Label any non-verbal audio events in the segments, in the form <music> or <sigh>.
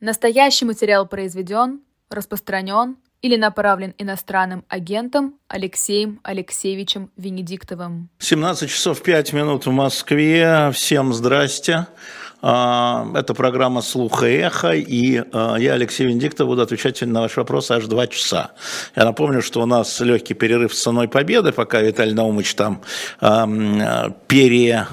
Настоящий материал произведен, распространен или направлен иностранным агентом Алексеем Алексеевичем Венедиктовым. 17 часов 5 минут в Москве. Всем здрасте. А, это программа «Слух и эхо», и а, я, Алексей Венедиктов, буду отвечать на ваши вопросы аж два часа. Я напомню, что у нас легкий перерыв с ценой победы, пока Виталий Наумович там пере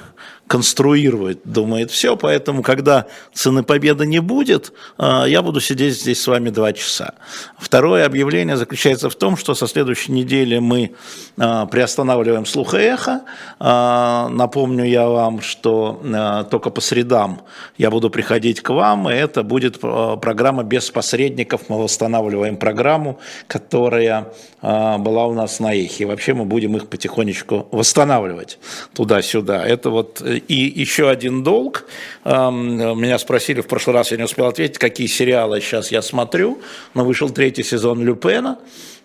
конструирует, думает все, поэтому, когда цены победы не будет, а, я буду сидеть здесь с вами два часа. Второе объявление заключается в том, что со следующей недели мы а, приостанавливаем слух и эхо. А, напомню я вам, что только по средам я буду приходить к вам, и это будет программа без посредников. Мы восстанавливаем программу, которая была у нас на эхе. Вообще мы будем их потихонечку восстанавливать туда-сюда. Это вот и еще один долг. Меня спросили в прошлый раз, я не успел ответить, какие сериалы сейчас я смотрю. Но вышел третий сезон Люпена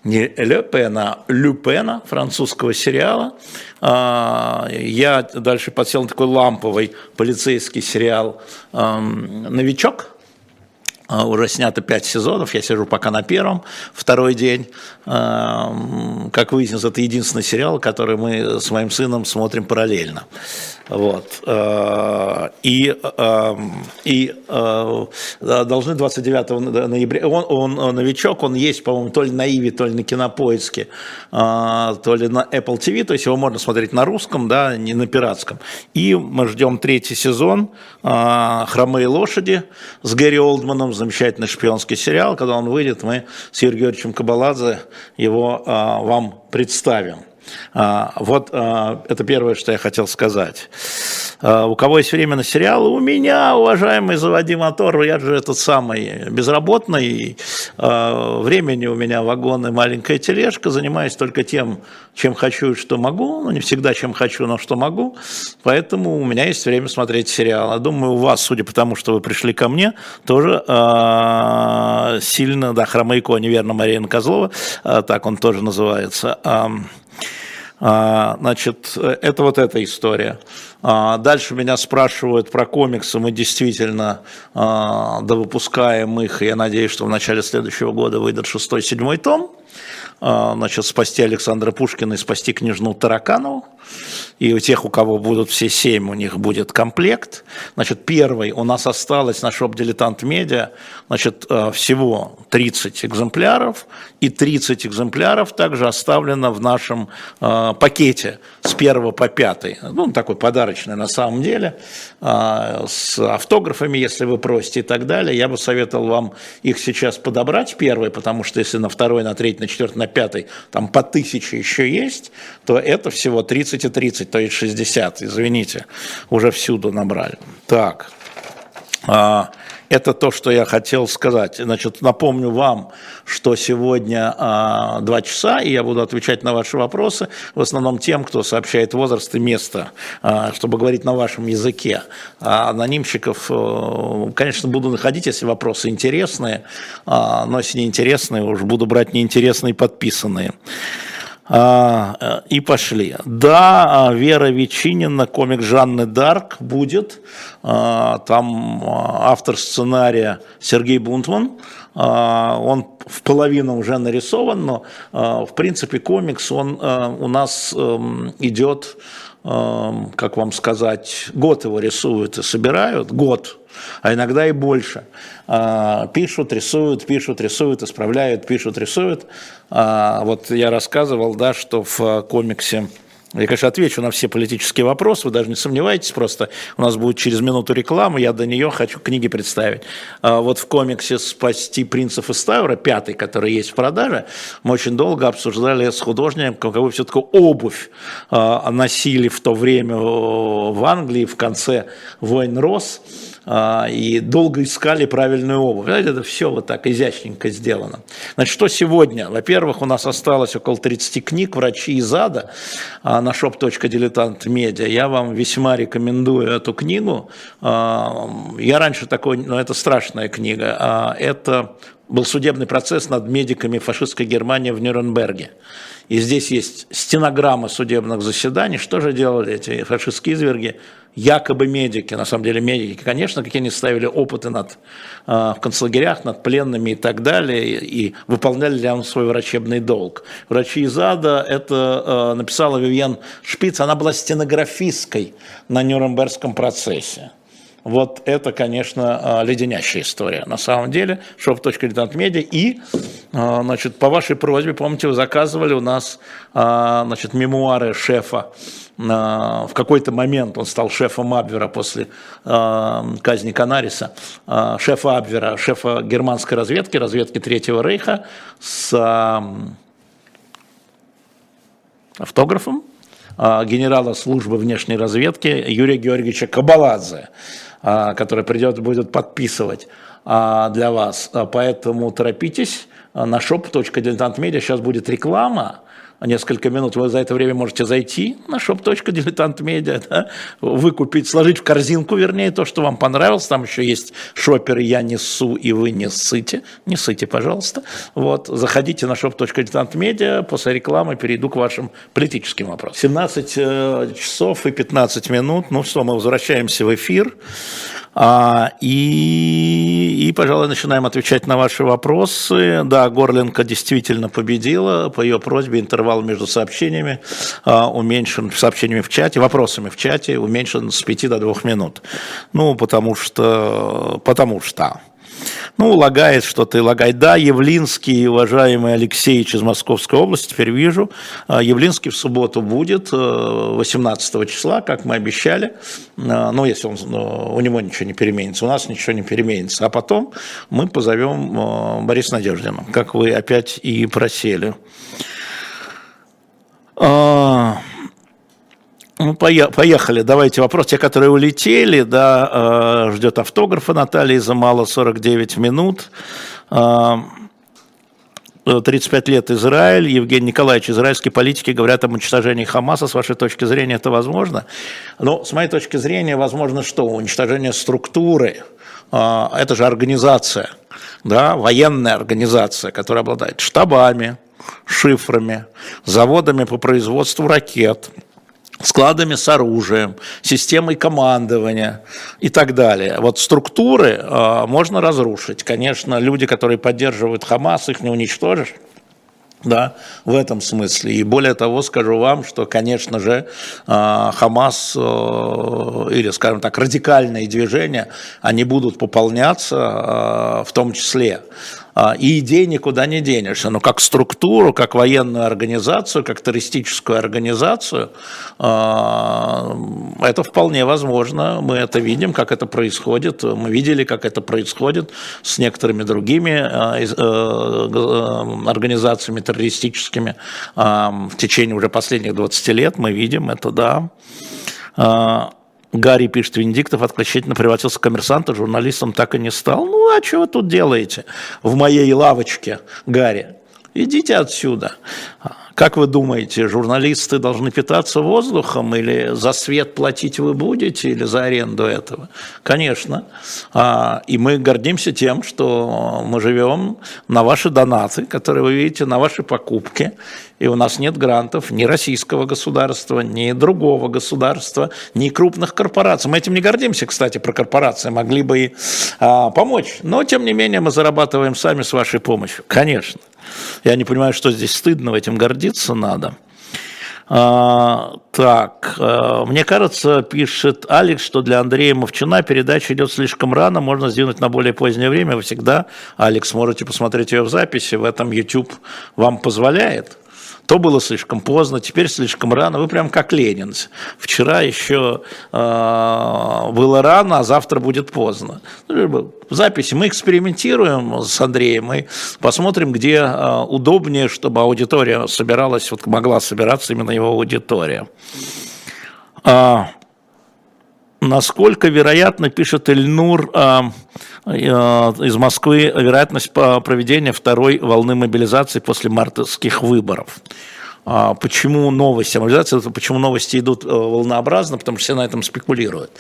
не Люпена, Люпена, французского сериала. А, я дальше подсел на такой ламповый полицейский сериал «Новичок», а, уже снято пять сезонов, я сижу пока на первом, второй день. Как выяснилось, это единственный сериал, который мы с моим сыном смотрим параллельно. Вот. Э, и, и должны 29 ноября, он, он новичок, он есть, по-моему, то ли на Иви, то ли на Кинопоиске, то ли на Apple TV, то есть его можно смотреть на русском, да, не на пиратском. И мы ждем третий сезон «Хромые лошади» с Гэри Олдманом, замечательный шпионский сериал. Когда он выйдет, мы с Юрием Георгиевичем Кабаладзе его вам представим. А, вот а, это первое, что я хотел сказать. А, у кого есть время на сериалы? У меня, уважаемый, заводи мотор, я же этот самый безработный, времени у меня вагон и маленькая тележка, занимаюсь только тем, чем хочу и что могу, ну не всегда чем хочу, но что могу, поэтому у меня есть время смотреть сериалы. Думаю, у вас, судя по тому, что вы пришли ко мне, тоже сильно, да, Хромейко, неверно, Марина Козлова, так он тоже называется, значит, это вот эта история. А, дальше меня спрашивают про комиксы. Мы действительно а, довыпускаем их. Я надеюсь, что в начале следующего года выйдет шестой, седьмой том. Значит, спасти Александра Пушкина и спасти княжну Тараканову и у тех, у кого будут все семь, у них будет комплект. Значит, первый у нас осталось на шоп «Дилетант Медиа», значит, э, всего 30 экземпляров, и 30 экземпляров также оставлено в нашем э, пакете с 1 по 5. Ну, такой подарочный на самом деле, э, с автографами, если вы просите и так далее. Я бы советовал вам их сейчас подобрать первый, потому что если на второй, на третий, на четвертый, на пятый там по тысяче еще есть, то это всего 30 и 30 то есть 60, извините, уже всюду набрали. Так, а, это то, что я хотел сказать. Значит, напомню вам, что сегодня а, два часа, и я буду отвечать на ваши вопросы, в основном тем, кто сообщает возраст и место, а, чтобы говорить на вашем языке. А анонимщиков, э, конечно, буду находить, если вопросы интересные, но если не интересные, уж буду брать неинтересные подписанные. А, э, и пошли. Да, а, Вера Ветчинина, комик Жанны Дарк будет. А, там автор сценария Сергей Бунтман. Он в половину уже нарисован, но в принципе комикс, он у нас эм, идет, как вам сказать, год его рисуют и собирают, год а иногда и больше. А, пишут, рисуют, пишут, рисуют, исправляют, пишут, рисуют. А, вот я рассказывал, да, что в комиксе я, конечно, отвечу на все политические вопросы, вы даже не сомневайтесь, просто у нас будет через минуту рекламы, я до нее хочу книги представить. А, вот в комиксе «Спасти принцев из Таура», пятый, который есть в продаже, мы очень долго обсуждали с художником, каковы все-таки обувь носили в то время в Англии в конце войн Рос а, и долго искали правильную обувь. Знаете, это все вот так изящненько сделано. Значит, что сегодня? Во-первых, у нас осталось около 30 книг «Врачи из ада» а, на shop.diletant.media. Я вам весьма рекомендую эту книгу. А, я раньше такой, но это страшная книга. Это был судебный процесс над медиками фашистской Германии в Нюрнберге. И здесь есть стенограмма судебных заседаний. Что же делали эти фашистские изверги? Якобы медики, на самом деле медики, конечно, какие они ставили опыты над, э, в концлагерях, над пленными и так далее, и выполняли ли он свой врачебный долг. Врачи из ада, это э, написала Вивьен Шпиц, она была стенографисткой на Нюрнбергском процессе. Вот это, конечно, а, леденящая история. На самом деле, shop.diletantmedia. И, а, значит, по вашей просьбе, помните, вы заказывали у нас, а, значит, мемуары шефа. В какой-то момент он стал шефом Абвера после казни Канариса, шефа Абвера, шефа германской разведки, разведки Третьего Рейха с автографом генерала службы внешней разведки Юрия Георгиевича Кабаладзе. А, который придет, будет подписывать а, для вас. А, поэтому торопитесь. На shop.diletantmedia сейчас будет реклама, несколько минут, вы за это время можете зайти на shop.diletantmedia, да, выкупить, сложить в корзинку, вернее, то, что вам понравилось. Там еще есть шопер «Я несу, и вы не ссыте». Не ссыте, пожалуйста. Вот, заходите на shop.diletantmedia, после рекламы перейду к вашим политическим вопросам. 17 э, часов и 15 минут. Ну что, мы возвращаемся в эфир. А, и, и, пожалуй, начинаем отвечать на ваши вопросы. Да, Горленко действительно победила. По ее просьбе интервал между сообщениями а, уменьшен, сообщениями в чате, вопросами в чате уменьшен с 5 до 2 минут. Ну, потому что, потому что. Ну, лагает что-то лагает. Да, Явлинский, уважаемый Алексеевич из Московской области, теперь вижу. А, Явлинский в субботу будет, 18 э, числа, как мы обещали. А, ну, если он, ну, у него ничего не переменится, у нас ничего не переменится. А потом мы позовем э, Бориса Надеждина, как вы опять и просили. А, ну, поехали. Давайте вопрос. Те, которые улетели, да, э, ждет автографа Натальи Замала, 49 минут. 35 э, лет Израиль, Евгений Николаевич, израильские политики говорят об уничтожении Хамаса. С вашей точки зрения это возможно? Ну, с моей точки зрения, возможно что? Уничтожение структуры. Э, это же организация, да, военная организация, которая обладает штабами, шифрами, заводами по производству ракет – складами с оружием, системой командования и так далее. Вот структуры э, можно разрушить. Конечно, люди, которые поддерживают Хамас, их не уничтожишь. Да, в этом смысле. И более того, скажу вам, что, конечно же, а, Хамас э, или, скажем так, радикальные движения, они будут пополняться в том числе. А, и идей никуда не денешься. Но как структуру, как военную организацию, как террористическую организацию, а, это вполне возможно. Мы это видим, как это происходит. Мы видели, как это происходит с некоторыми другими а, э, э, организациями террористическими в течение уже последних 20 лет. Мы видим это, да. Гарри пишет, Венедиктов окончательно превратился в коммерсанта, журналистом так и не стал. Ну, а что вы тут делаете в моей лавочке, Гарри? Идите отсюда. Как вы думаете, журналисты должны питаться воздухом или за свет платить вы будете или за аренду этого? Конечно. А, и мы гордимся тем, что мы живем на ваши донаты, которые вы видите, на ваши покупки. И у нас нет грантов ни российского государства, ни другого государства, ни крупных корпораций. Мы этим не гордимся, кстати, про корпорации. Могли бы и а, помочь. Но, тем не менее, мы зарабатываем сами с вашей помощью. Конечно. Я не понимаю, что здесь стыдно, этим гордиться надо. А, так, а, мне кажется, пишет Алекс, что для Андрея Мовчина передача идет слишком рано, можно сдвинуть на более позднее время. Вы всегда, Алекс, можете посмотреть ее в записи, в этом YouTube вам позволяет. То было слишком поздно, теперь слишком рано. Вы прям как Ленин. Вчера еще э, было рано, а завтра будет поздно. Ну, в записи мы экспериментируем с Андреем, мы посмотрим, где э, удобнее, чтобы аудитория собиралась, вот могла собираться именно его аудитория. А, насколько вероятно, пишет Эльнур э, э, из Москвы, вероятность проведения второй волны мобилизации после мартовских выборов? а, почему новости мобилизации, почему новости идут э, волнообразно, потому что все на этом спекулируют.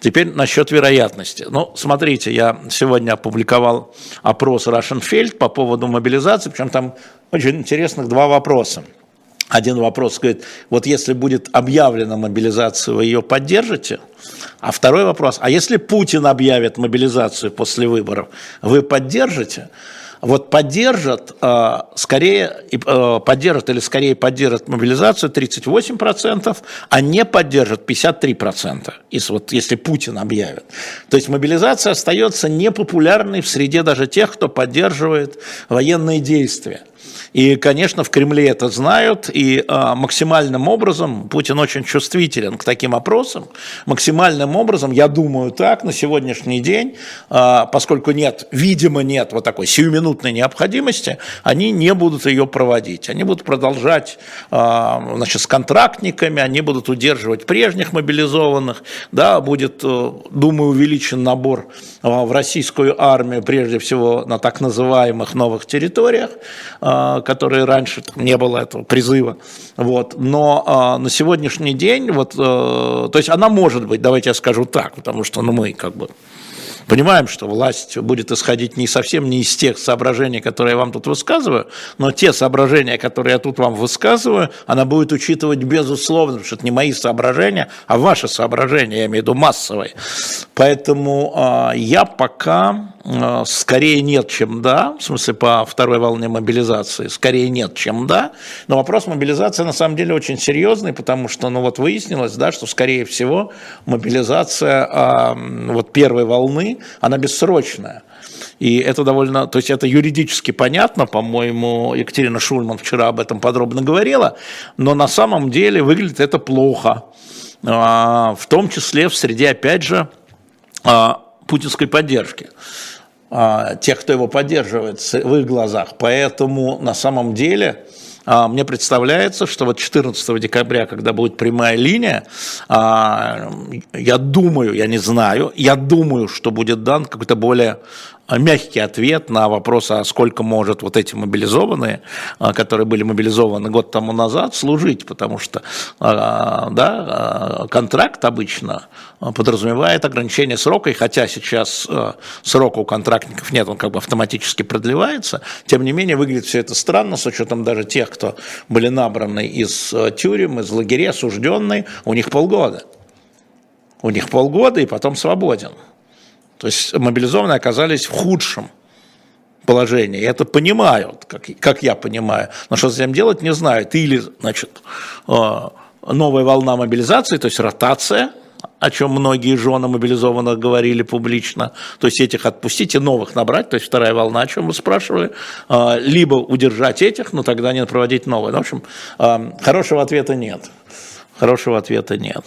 Теперь насчет вероятности. Ну, смотрите, я сегодня опубликовал опрос Russian Field по поводу мобилизации, причем там очень интересных два вопроса. Один вопрос говорит, вот если будет объявлена мобилизация, вы ее поддержите? А второй вопрос, а если Путин объявит мобилизацию после выборов, вы поддержите? вот поддержат, э, скорее, э, поддержат или скорее поддержат мобилизацию 38%, а не поддержат 53%, если, вот, если Путин объявит. То есть мобилизация остается непопулярной в среде даже тех, кто поддерживает военные действия. И, конечно, в Кремле это знают, и а, максимальным образом, Путин очень чувствителен к таким опросам, максимальным образом, я думаю так, на сегодняшний день, а, поскольку нет, видимо, нет вот такой сиюминутной необходимости, они не будут ее проводить. Они будут продолжать а, значит, с контрактниками, они будут удерживать прежних мобилизованных, да, будет, э, думаю, увеличен набор в российскую армию, прежде всего на так называемых новых территориях, которые раньше не было этого призыва. Вот. Но а, на сегодняшний день, вот, э, то есть она может быть, давайте я скажу так, потому что ну, мы как бы Понимаем, что власть будет исходить не совсем не из тех соображений, которые я вам тут высказываю, но те соображения, которые я тут вам высказываю, она будет учитывать безусловно, потому что это не мои соображения, а ваши соображения, я имею в виду массовые. Поэтому э, я пока скорее нет, чем да, в смысле по второй волне мобилизации, скорее нет, чем да, но вопрос мобилизации на самом деле очень серьезный, потому что, ну вот выяснилось, да, что скорее всего мобилизация э, вот первой волны она бессрочная. И это довольно, то есть это юридически понятно, по-моему, Екатерина Шульман вчера об этом подробно говорила, но на самом деле выглядит это плохо, а, в том числе в среде, опять же, а, путинской поддержки тех, кто его поддерживает в их глазах. Поэтому на самом деле а, мне представляется, что вот 14 декабря, когда будет прямая линия, а, я думаю, я не знаю, я думаю, что будет дан какой-то более мягкий ответ на вопрос, а сколько может вот эти мобилизованные, а, которые были мобилизованы год тому назад, служить, потому что да, контракт обычно подразумевает ограничение срока, и хотя сейчас срока у контрактников нет, он как бы автоматически продлевается, тем не менее выглядит все это странно с учетом даже тех, кто были набраны из тюрем, из лагерей, осужденные, у них полгода. У них полгода и потом свободен. То есть мобилизованные оказались в худшем положении. И это понимают, как, как я понимаю. Но что с этим делать, не знают. Или, значит, э, новая волна мобилизации, то есть ротация – о чем многие жены мобилизованных говорили публично, то есть этих отпустить и новых набрать, то есть вторая волна, о чем мы спрашивали, а, либо удержать этих, но тогда не проводить новые. В общем, а, хорошего ответа нет. Хорошего ответа нет.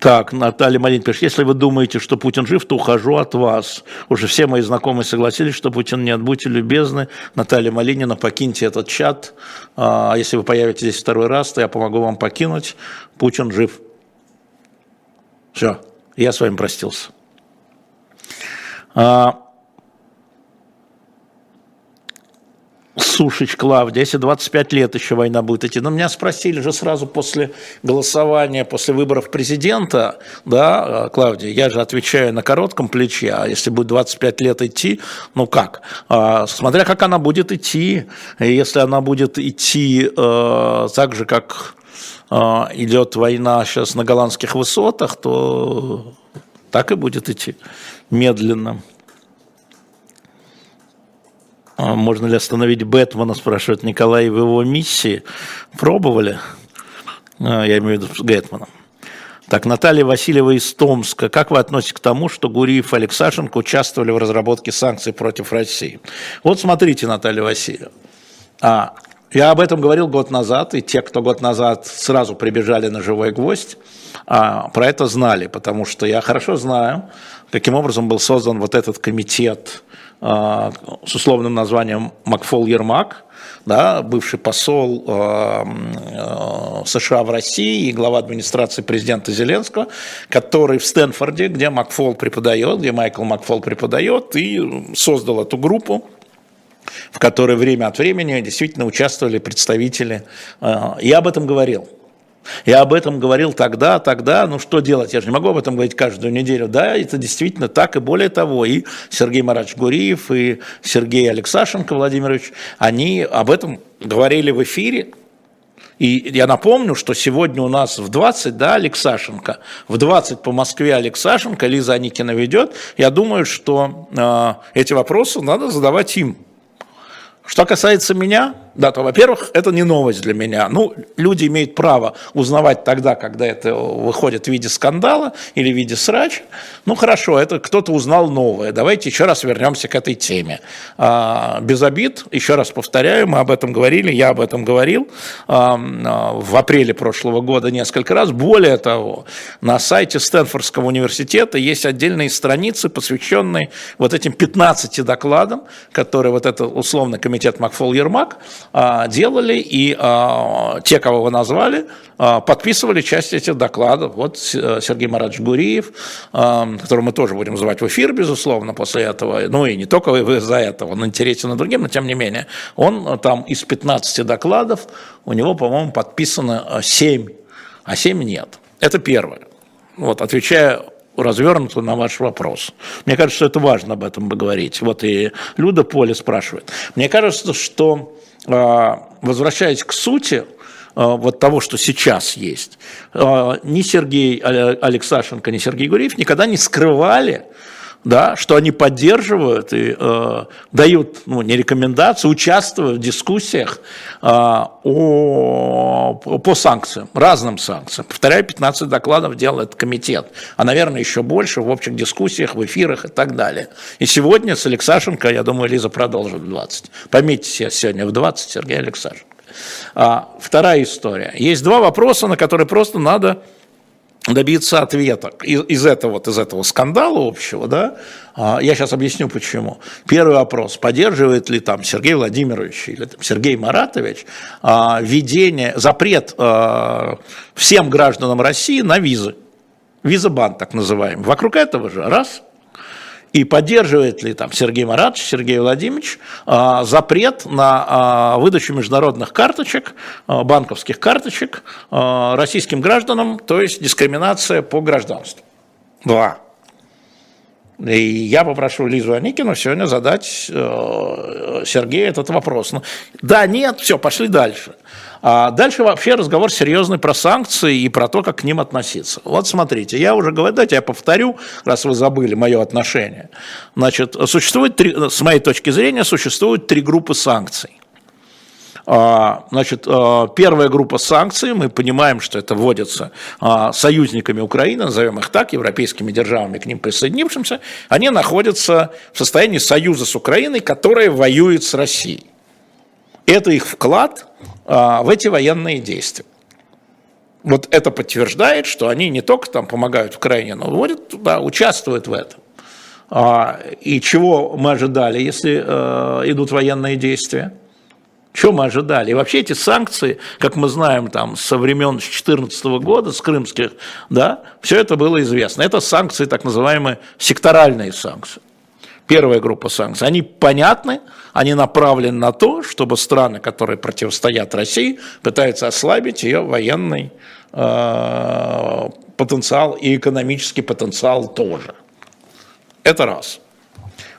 Так, Наталья Марин пишет, если вы думаете, что Путин жив, то ухожу от вас. Уже все мои знакомые согласились, что Путин нет. Будьте любезны, Наталья Малинина, покиньте этот чат. А если вы появитесь здесь второй раз, то я помогу вам покинуть. Путин жив. Все, я с вами простился. Сушич Клавдия, если 25 лет еще война будет идти. Но меня спросили же сразу после голосования, после выборов президента, да, Клавдия, я же отвечаю на коротком плече, а если будет 25 лет идти, ну как? А, смотря как она будет идти, если она будет идти э, так же, как э, идет война сейчас на голландских высотах, то так и будет идти медленно. А можно ли остановить Бэтмена, спрашивает Николай, в его миссии. Пробовали? А, я имею в виду с Бэтменом. Так, Наталья Васильева из Томска. Как вы относитесь к тому, что Гуриев и Алексашенко участвовали в разработке санкций против России? Вот смотрите, Наталья Васильева. А, я об этом говорил год назад, и те, кто год назад сразу прибежали на живой гвоздь, а, про это знали, потому что я хорошо знаю, каким образом был создан вот этот комитет с условным названием Макфол Ермак, да, бывший посол э, э, США в России и глава администрации президента Зеленского, который в Стэнфорде, где Макфол преподает, где Майкл Макфол преподает, и создал эту группу, в которой время от времени действительно участвовали представители. Я об этом говорил. Я об этом говорил тогда, тогда, ну что делать, я же не могу об этом говорить каждую неделю. Да, это действительно так, и более того, и Сергей Марач Гуриев, и Сергей Алексашенко Владимирович, они об этом говорили в эфире, и я напомню, что сегодня у нас в 20, да, Алексашенко, в 20 по Москве Алексашенко, Лиза Аникина ведет. Я думаю, что э, эти вопросы надо задавать им. Что касается меня, да, то, во-первых, это не новость для меня. Ну, люди имеют право узнавать тогда, когда это выходит в виде скандала или в виде срач. Ну, хорошо, это кто-то узнал новое. Давайте еще раз вернемся к этой теме. А, без обид, еще раз повторяю, мы об этом говорили, я об этом говорил а, в апреле прошлого года несколько раз. Более того, на сайте Стэнфордского университета есть отдельные страницы, посвященные вот этим 15 докладам, которые вот это условно комитет Макфол-Ермак делали, и а, те, кого вы назвали, а, подписывали часть этих докладов. Вот э, Сергей Марадович Гуриев, которого мы тоже будем звать в эфир, безусловно, после этого, ну и не только из-за этого, он интересен и другим, но тем не менее, он там из 15 докладов, у него, по-моему, подписано 7, а 7 нет. Это первое. Вот, отвечая развернуто на ваш вопрос. Мне кажется, что это важно об этом поговорить. Вот и Люда Поле спрашивает. Мне кажется, что а, возвращаясь к сути, а, вот того, что сейчас есть, а, ни Сергей Алексашенко, ни Сергей Гуриев никогда не скрывали, да, что они поддерживают и э, дают ну, не рекомендации, участвуют в дискуссиях э, о, по санкциям, разным санкциям. Повторяю, 15 докладов делает комитет, а, наверное, еще больше в общих дискуссиях, в эфирах и так далее. И сегодня с Алексашенко, я думаю, Лиза продолжит в 20. Пометьте себе сегодня в 20 Сергей Алексашенко. А, вторая история. Есть два вопроса, на которые просто надо добиться ответа из, из этого вот из этого скандала общего, да, а, я сейчас объясню почему. Первый вопрос: поддерживает ли там Сергей Владимирович или там, Сергей Маратович а, введение запрет а, всем гражданам России на визы, визабан так называемый. Вокруг этого же раз и поддерживает ли там Сергей Маратович, Сергей Владимирович а, запрет на а, выдачу международных карточек, а, банковских карточек российским гражданам, то есть дискриминация по гражданству. Два. И я попрошу Лизу Аникину сегодня задать э, Сергею этот вопрос. Ну, да, нет, все, пошли дальше. А дальше вообще разговор серьезный про санкции и про то, как к ним относиться. Вот смотрите, я уже говорю, давайте я повторю, раз вы забыли мое отношение. Значит, существует три, с моей точки зрения, существует три группы санкций. А, значит, а, первая группа санкций, мы понимаем, что это вводится а, союзниками Украины, назовем их так, европейскими державами, к ним присоединившимся, они находятся в состоянии союза с Украиной, которая воюет с Россией. Это их вклад в эти военные действия. Вот это подтверждает, что они не только там помогают Украине, но вводят туда, участвуют в этом. И чего мы ожидали, если э, идут военные действия? Что мы ожидали? И вообще эти санкции, как мы знаем, там, со времен 2014 года, с крымских, да, все это было известно. Это санкции, так называемые секторальные санкции. Первая группа санкций. Они понятны, они направлены на то, чтобы страны, которые противостоят России, пытаются ослабить ее военный э, потенциал и экономический потенциал тоже. Это раз.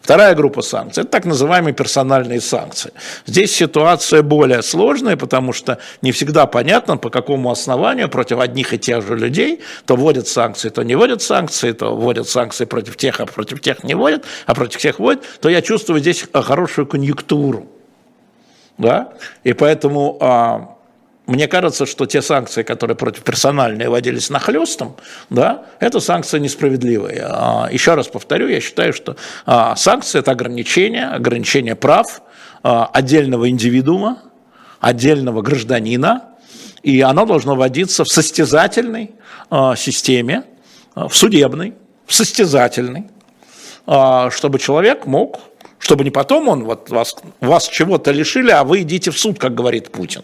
Вторая группа санкций – это так называемые персональные санкции. Здесь ситуация более сложная, потому что не всегда понятно, по какому основанию против одних и тех же людей то вводят санкции, то не вводят санкции, то вводят санкции против тех, а против тех не вводят, а против тех вводят, то я чувствую здесь хорошую конъюнктуру. Да? И поэтому а, мне кажется, что те санкции, которые против персональные вводились нахлестом, да, это санкции несправедливые. А, еще раз повторю, я считаю, что а, санкции – это ограничение, ограничение прав а, отдельного индивидуума, отдельного гражданина, и оно должно вводиться в состязательной системе, в судебной, в состязательной, чтобы человек мог Чтобы не потом он вот вас, вас чего-то лишили, а вы идите в суд, как говорит Путин.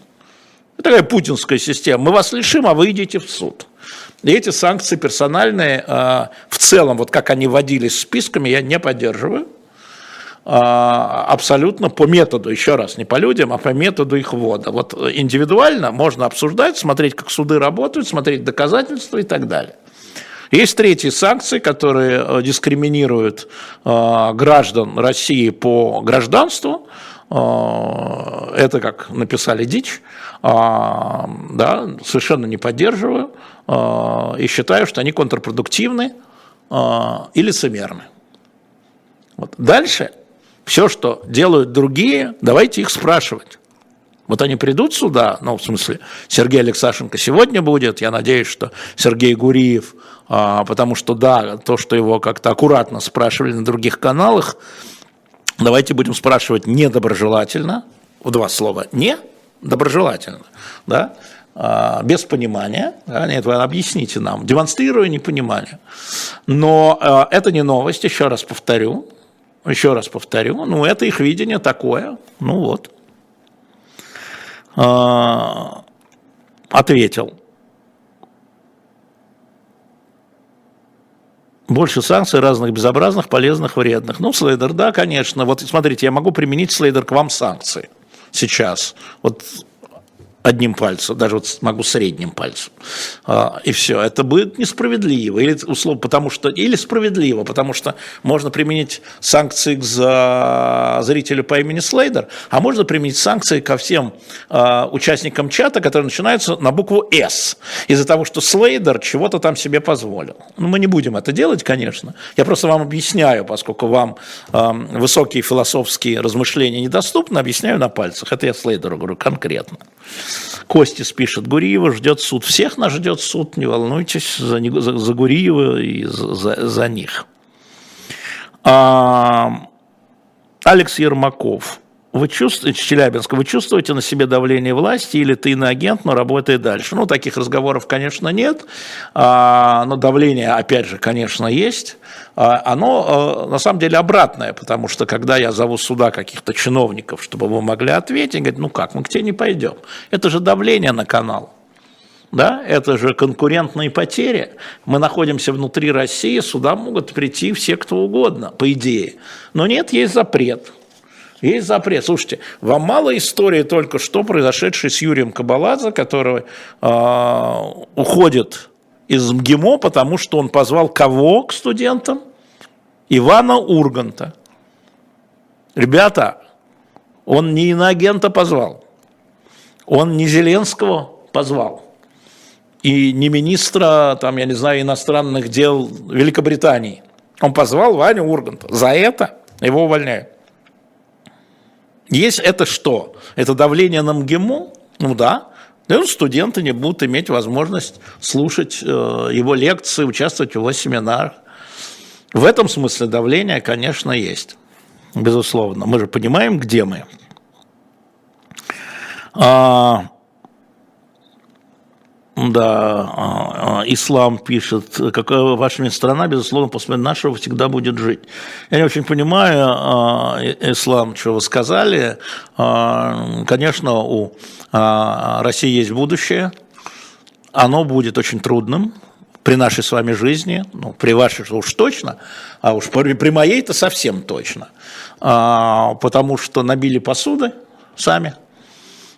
Такая путинская система. Мы вас лишим, а вы идите в суд. И эти санкции персональные э, в целом, вот как они вводились списками, я не поддерживаю. Э, абсолютно по методу, еще раз, не по людям, а по методу их ввода. Вот индивидуально можно обсуждать, смотреть, как суды работают, смотреть доказательства и так далее. Есть третьи санкции, которые э, дискриминируют граждан России по гражданству. Это, как написали дичь, да, совершенно не поддерживаю. А, и считаю, что они контрпродуктивны а, и лицемерны. Вот. Дальше все, что делают другие, давайте их спрашивать. Вот они придут сюда, ну, в смысле, Сергей Алексашенко сегодня будет, я надеюсь, что Сергей Гуриев, а, потому что, да, то, что его как-то аккуратно спрашивали на других каналах, давайте будем спрашивать недоброжелательно, в два слова, не доброжелательно, да, а, без понимания, да, нет, вы объясните нам, демонстрируя непонимание. Но а, это не новость, еще раз повторю, еще раз повторю, ну это их видение такое, ну вот. А, ответил. Больше санкций разных безобразных, полезных, вредных. Ну, Слейдер, да, конечно. Вот смотрите, я могу применить, Слейдер, к вам санкции сейчас. Вот одним пальцем, даже вот могу средним пальцем, а, и все. Это будет несправедливо, или условно, потому что, или справедливо, потому что можно применить санкции к зрителю по имени Слейдер, а можно применить санкции ко всем а, участникам чата, которые начинаются на букву «С», из-за того, что Слейдер чего-то там себе позволил. Ну, мы не будем это делать, конечно. Я просто вам объясняю, поскольку вам высокие философские размышления недоступны, объясняю на пальцах. Это я Слейдеру говорю конкретно. Костис пишет, Гуриева ждет суд. Всех нас ждет суд, не волнуйтесь за, за, за Гуриева и за, за них. А, Алекс Ермаков. Вы чувствуете, Челябинск, вы чувствуете на себе давление власти или ты иноагент, но работай дальше? Ну, таких разговоров, конечно, нет, а, но давление, опять же, конечно, есть. А, оно а, на самом деле обратное, потому что когда я зову сюда каких-то чиновников, чтобы вы могли ответить, говорят, ну как, мы к тебе не пойдем. Это же давление на канал. Да, это же конкурентные потери. Мы находимся внутри России, сюда могут прийти все, кто угодно, по идее. Но нет, есть запрет. Есть запрет. Слушайте, вам мало истории только что произошедшей с Юрием Кабаладзе, который э, уходит из МГИМО, потому что он позвал кого к студентам? Ивана Урганта. Ребята, он не иноагента позвал, он не Зеленского позвал, и не министра, там, я не знаю, иностранных дел Великобритании. Он позвал Ваню Урганта. За это его увольняют. Есть это что? Это давление на МГИМО? Ну да. Ну, студенты не будут иметь возможность слушать э, его лекции, участвовать в его семинарах. В этом смысле давление, конечно, есть. Безусловно. Мы же понимаем, где мы. А, да, а, а, ислам пишет, какая ваша страна, безусловно, после нашего всегда будет жить. Я не очень понимаю, а, ислам, что вы сказали. Конечно, у России есть будущее, оно будет очень трудным при нашей с вами жизни, ну, при вашей уж точно, а уж при, моей-то совсем точно, потому что набили посуды сами,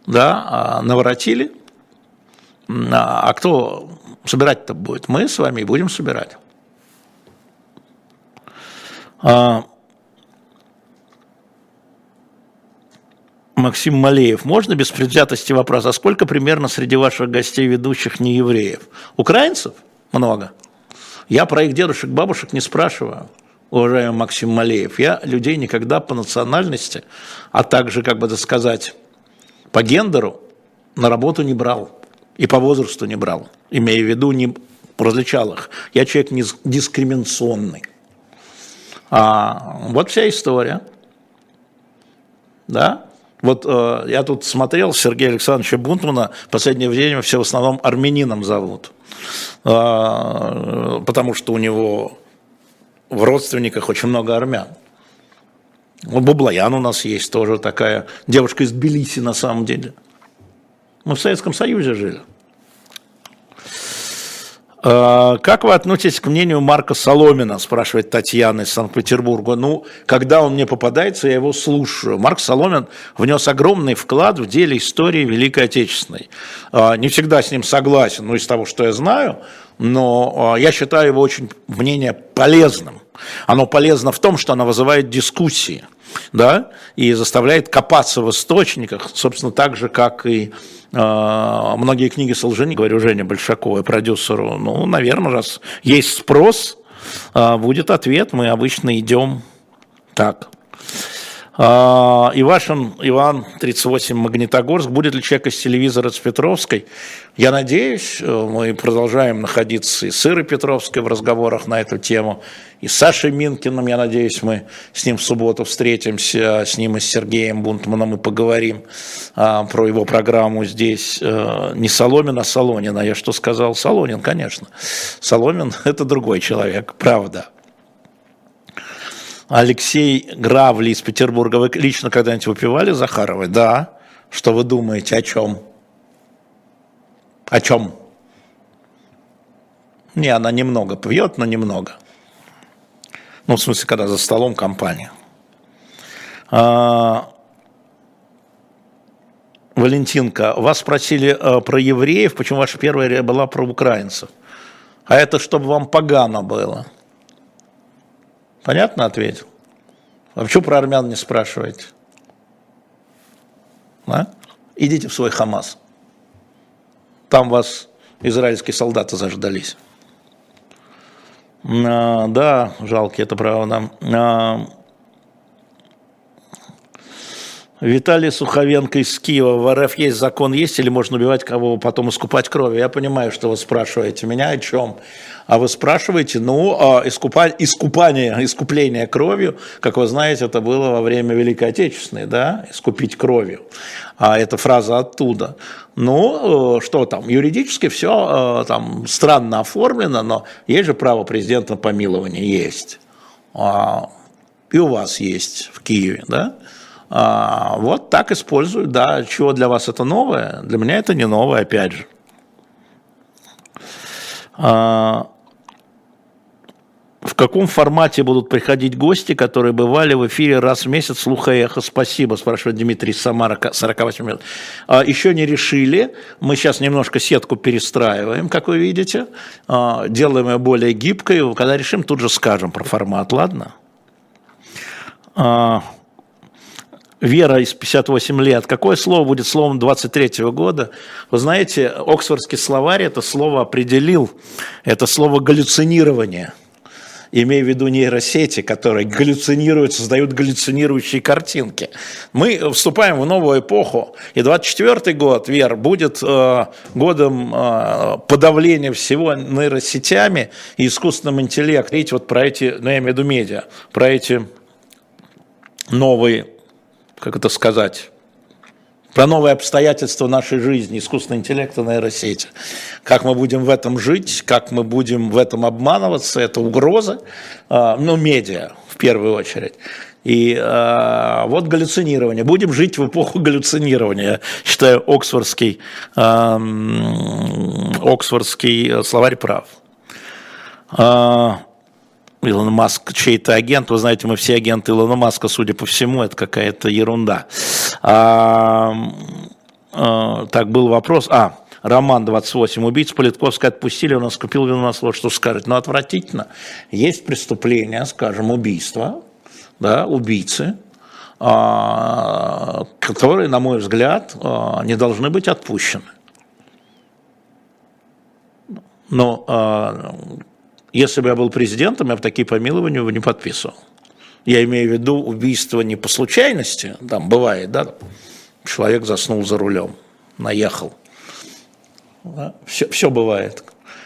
да, наворотили, а кто собирать-то будет? Мы с вами будем собирать. А, Максим Малеев. Можно без предвзятости вопрос, а сколько примерно среди ваших гостей ведущих не евреев? Украинцев? Много. Я про их дедушек, бабушек не спрашиваю, уважаемый Максим Малеев. Я людей никогда по национальности, а также, как бы это сказать, по гендеру на работу не брал и по возрасту не брал, имея в виду, не различал их. Я человек не дискриминационный. А, вот вся история. Да? Вот э, я тут смотрел Сергея Александровича Бунтмана, в последнее время все в основном армянином зовут, э, потому что у него в родственниках очень много армян. Вот Баблоян у нас есть тоже такая девушка из Тбилиси на самом деле. Мы в Советском Союзе жили. А, как вы относитесь к мнению Марка Соломина, спрашивает Татьяна из Санкт-Петербурга. Ну, когда он мне попадается, я его слушаю. Марк Соломин внес огромный вклад в деле истории Великой Отечественной. А, не всегда с ним согласен, но из того, что я знаю, но а, я считаю его очень мнение полезным. Оно полезно в том, что оно вызывает дискуссии, да, и заставляет копаться в источниках, собственно, так же, как и э, многие книги Солжени, говорю Жене Большаковой, продюсеру, ну, наверное, раз есть спрос, э, будет ответ, мы обычно идем так. А, Ивашин Иван, 38, Магнитогорск. Будет ли человек из телевизора с Петровской? Я надеюсь, э, мы продолжаем находиться и с Ирой Петровской в разговорах на эту тему, и с Сашей Минкиным, я надеюсь, мы с ним в субботу встретимся, с ним и с Сергеем Бунтманом и поговорим а, про его программу здесь. А, не Соломин, а Солонин. А я что сказал? Солонин, конечно. Соломин – это другой человек, правда. Алексей Гравли из Петербурга. Вы лично когда-нибудь выпивали Захаровой? Да. Что вы думаете, о чем? О чем? Не, она немного пьет, но немного. Ну, в смысле, когда за столом компания. А, Валентинка, вас спросили а, про евреев, почему ваша первая была про украинцев. А это чтобы вам погано было. Понятно ответил? А почему про армян не спрашиваете? А? Идите в свой Хамас. Там вас израильские солдаты заждались. А, да, жалкие, это правда. А, Виталий Суховенко из Киева. В РФ есть закон, есть или можно убивать кого потом искупать кровью? Я понимаю, что вы спрашиваете меня о чем. А вы спрашиваете, ну, а искупа, искупание, искупление кровью, как вы знаете, это было во время Великой Отечественной, да, искупить кровью. А эта фраза оттуда. Ну, э, что там, юридически все э, там странно оформлено, но есть же право президента на помилование, есть. А, и у вас есть в Киеве, да? А, вот так используют, да. Чего для вас это новое? Для меня это не новое, опять же. А, в каком формате будут приходить гости, которые бывали в эфире раз в месяц «Слуха и эхо»? Спасибо, спрашивает Дмитрий Самара, 48 лет. А, еще не решили. Мы сейчас немножко сетку перестраиваем, как вы видите. Делаем ее более гибкой. Когда решим, тут же скажем про формат, ладно? Вера из 58 лет. Какое слово будет словом 23 -го года? Вы знаете, Оксфордский словарь это слово определил. Это слово галлюцинирование имея в виду нейросети, которые галлюцинируют, создают галлюцинирующие картинки. Мы вступаем в новую эпоху, и 24 год, Вер, будет э, годом э, подавления всего нейросетями и искусственным интеллектом. Видите, вот про эти, ну я имею в виду медиа, про эти новые как это сказать, про новые обстоятельства нашей жизни, искусственный интеллект и нейросети. Как мы будем в этом жить, как мы будем в этом обманываться, это угроза, а, ну, медиа в первую очередь. И э, вот галлюцинирование. Будем жить в эпоху галлюцинирования, считаю, Оксфордский, э, Оксфордский словарь прав. Илон Маск чей-то агент. Вы знаете, мы все агенты Илона Маска, судя по всему, это какая-то ерунда. А, а, так, был вопрос. А, Роман 28. Убийц Политковской отпустили, он скупил вину на слово. Что скажет? Ну, отвратительно. Есть преступление, скажем, убийство, да, убийцы, а, которые, на мой взгляд, а, не должны быть отпущены. Но а, если бы я был президентом, я бы такие помилования бы не подписывал. Я имею в виду убийство не по случайности, там бывает, да, человек заснул за рулем, наехал. Да? Все, все бывает.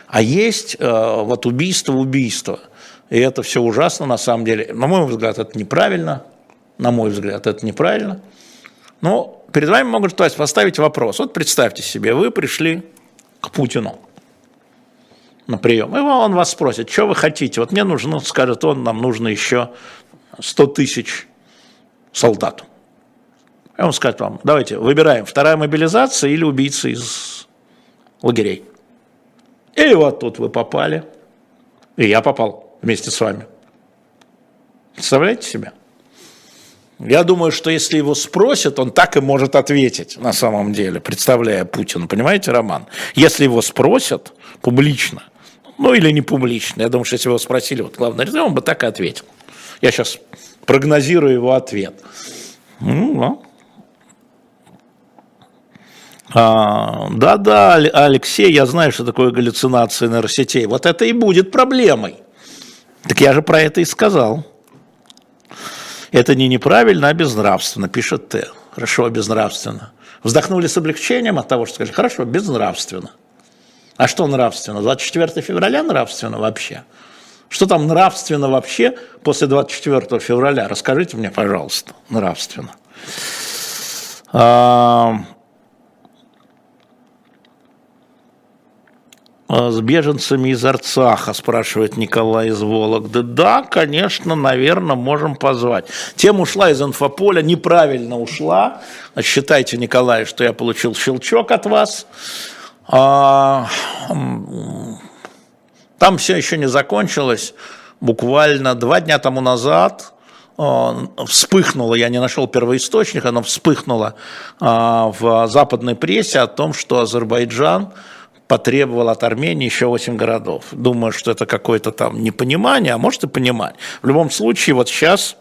А есть э, вот убийство, убийство. И это все ужасно на самом деле. На мой взгляд, это неправильно. На мой взгляд, это неправильно. Но перед вами могут поставить вопрос. Вот представьте себе, вы пришли к Путину на прием. И он вас спросит, что вы хотите. Вот мне нужно, скажет он, нам нужно еще 100 тысяч солдату. И он скажет вам, давайте выбираем, вторая мобилизация или убийцы из лагерей. И вот тут вы попали, и я попал вместе с вами. Представляете себе? Я думаю, что если его спросят, он так и может ответить на самом деле, представляя Путина. Понимаете, Роман? Если его спросят публично, ну или не публично, я думаю, что если его спросили, вот главный редактор, он бы так и ответил. Я сейчас прогнозирую его ответ. Ну, ну. А, да-да, Алексей, я знаю, что такое галлюцинации нейросетей. Вот это и будет проблемой. Так я же про это и сказал. Это не неправильно, а безнравственно, пишет Т. Хорошо, безнравственно. Вздохнули с облегчением от того, что сказали, хорошо, безнравственно. А что нравственно? 24 февраля нравственно вообще? Что там нравственно вообще после 24 февраля? Расскажите мне, пожалуйста, нравственно. А, А, с беженцами из Арцаха, спрашивает Николай из Вологды. Да, конечно, наверное, можем позвать. Тем ушла из инфополя, неправильно ушла. Считайте, Николай, что я получил щелчок от вас. А, там все еще не закончилось. Буквально два дня тому назад а, вспыхнуло, я не нашел первоисточника, но вспыхнуло в западной прессе о том, что Азербайджан – потребовал от Армении еще 8 городов. Думаю, что это какое-то там непонимание, а может и понимать. В любом случае, вот сейчас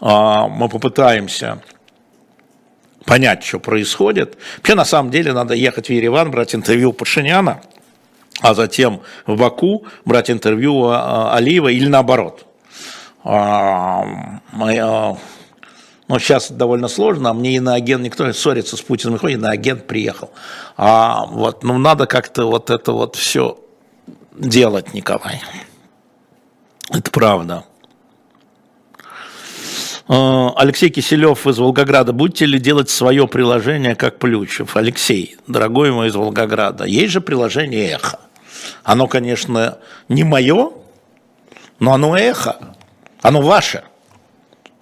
а, мы попытаемся понять, что происходит. Вообще, на самом деле, надо ехать в Ереван, брать интервью у Пашиняна, а затем в Баку брать интервью у а, Алиева или наоборот. А, но сейчас довольно сложно, а мне иноагент, никто не ссорится с Путиным, иноагент приехал. А вот, ну, надо как-то вот это вот все делать, Николай. Это правда. А, Алексей Киселев из Волгограда. Будете ли делать свое приложение, как Плющев? Алексей, дорогой мой из Волгограда, есть же приложение «Эхо». Оно, конечно, не мое, но оно «Эхо». Оно ваше.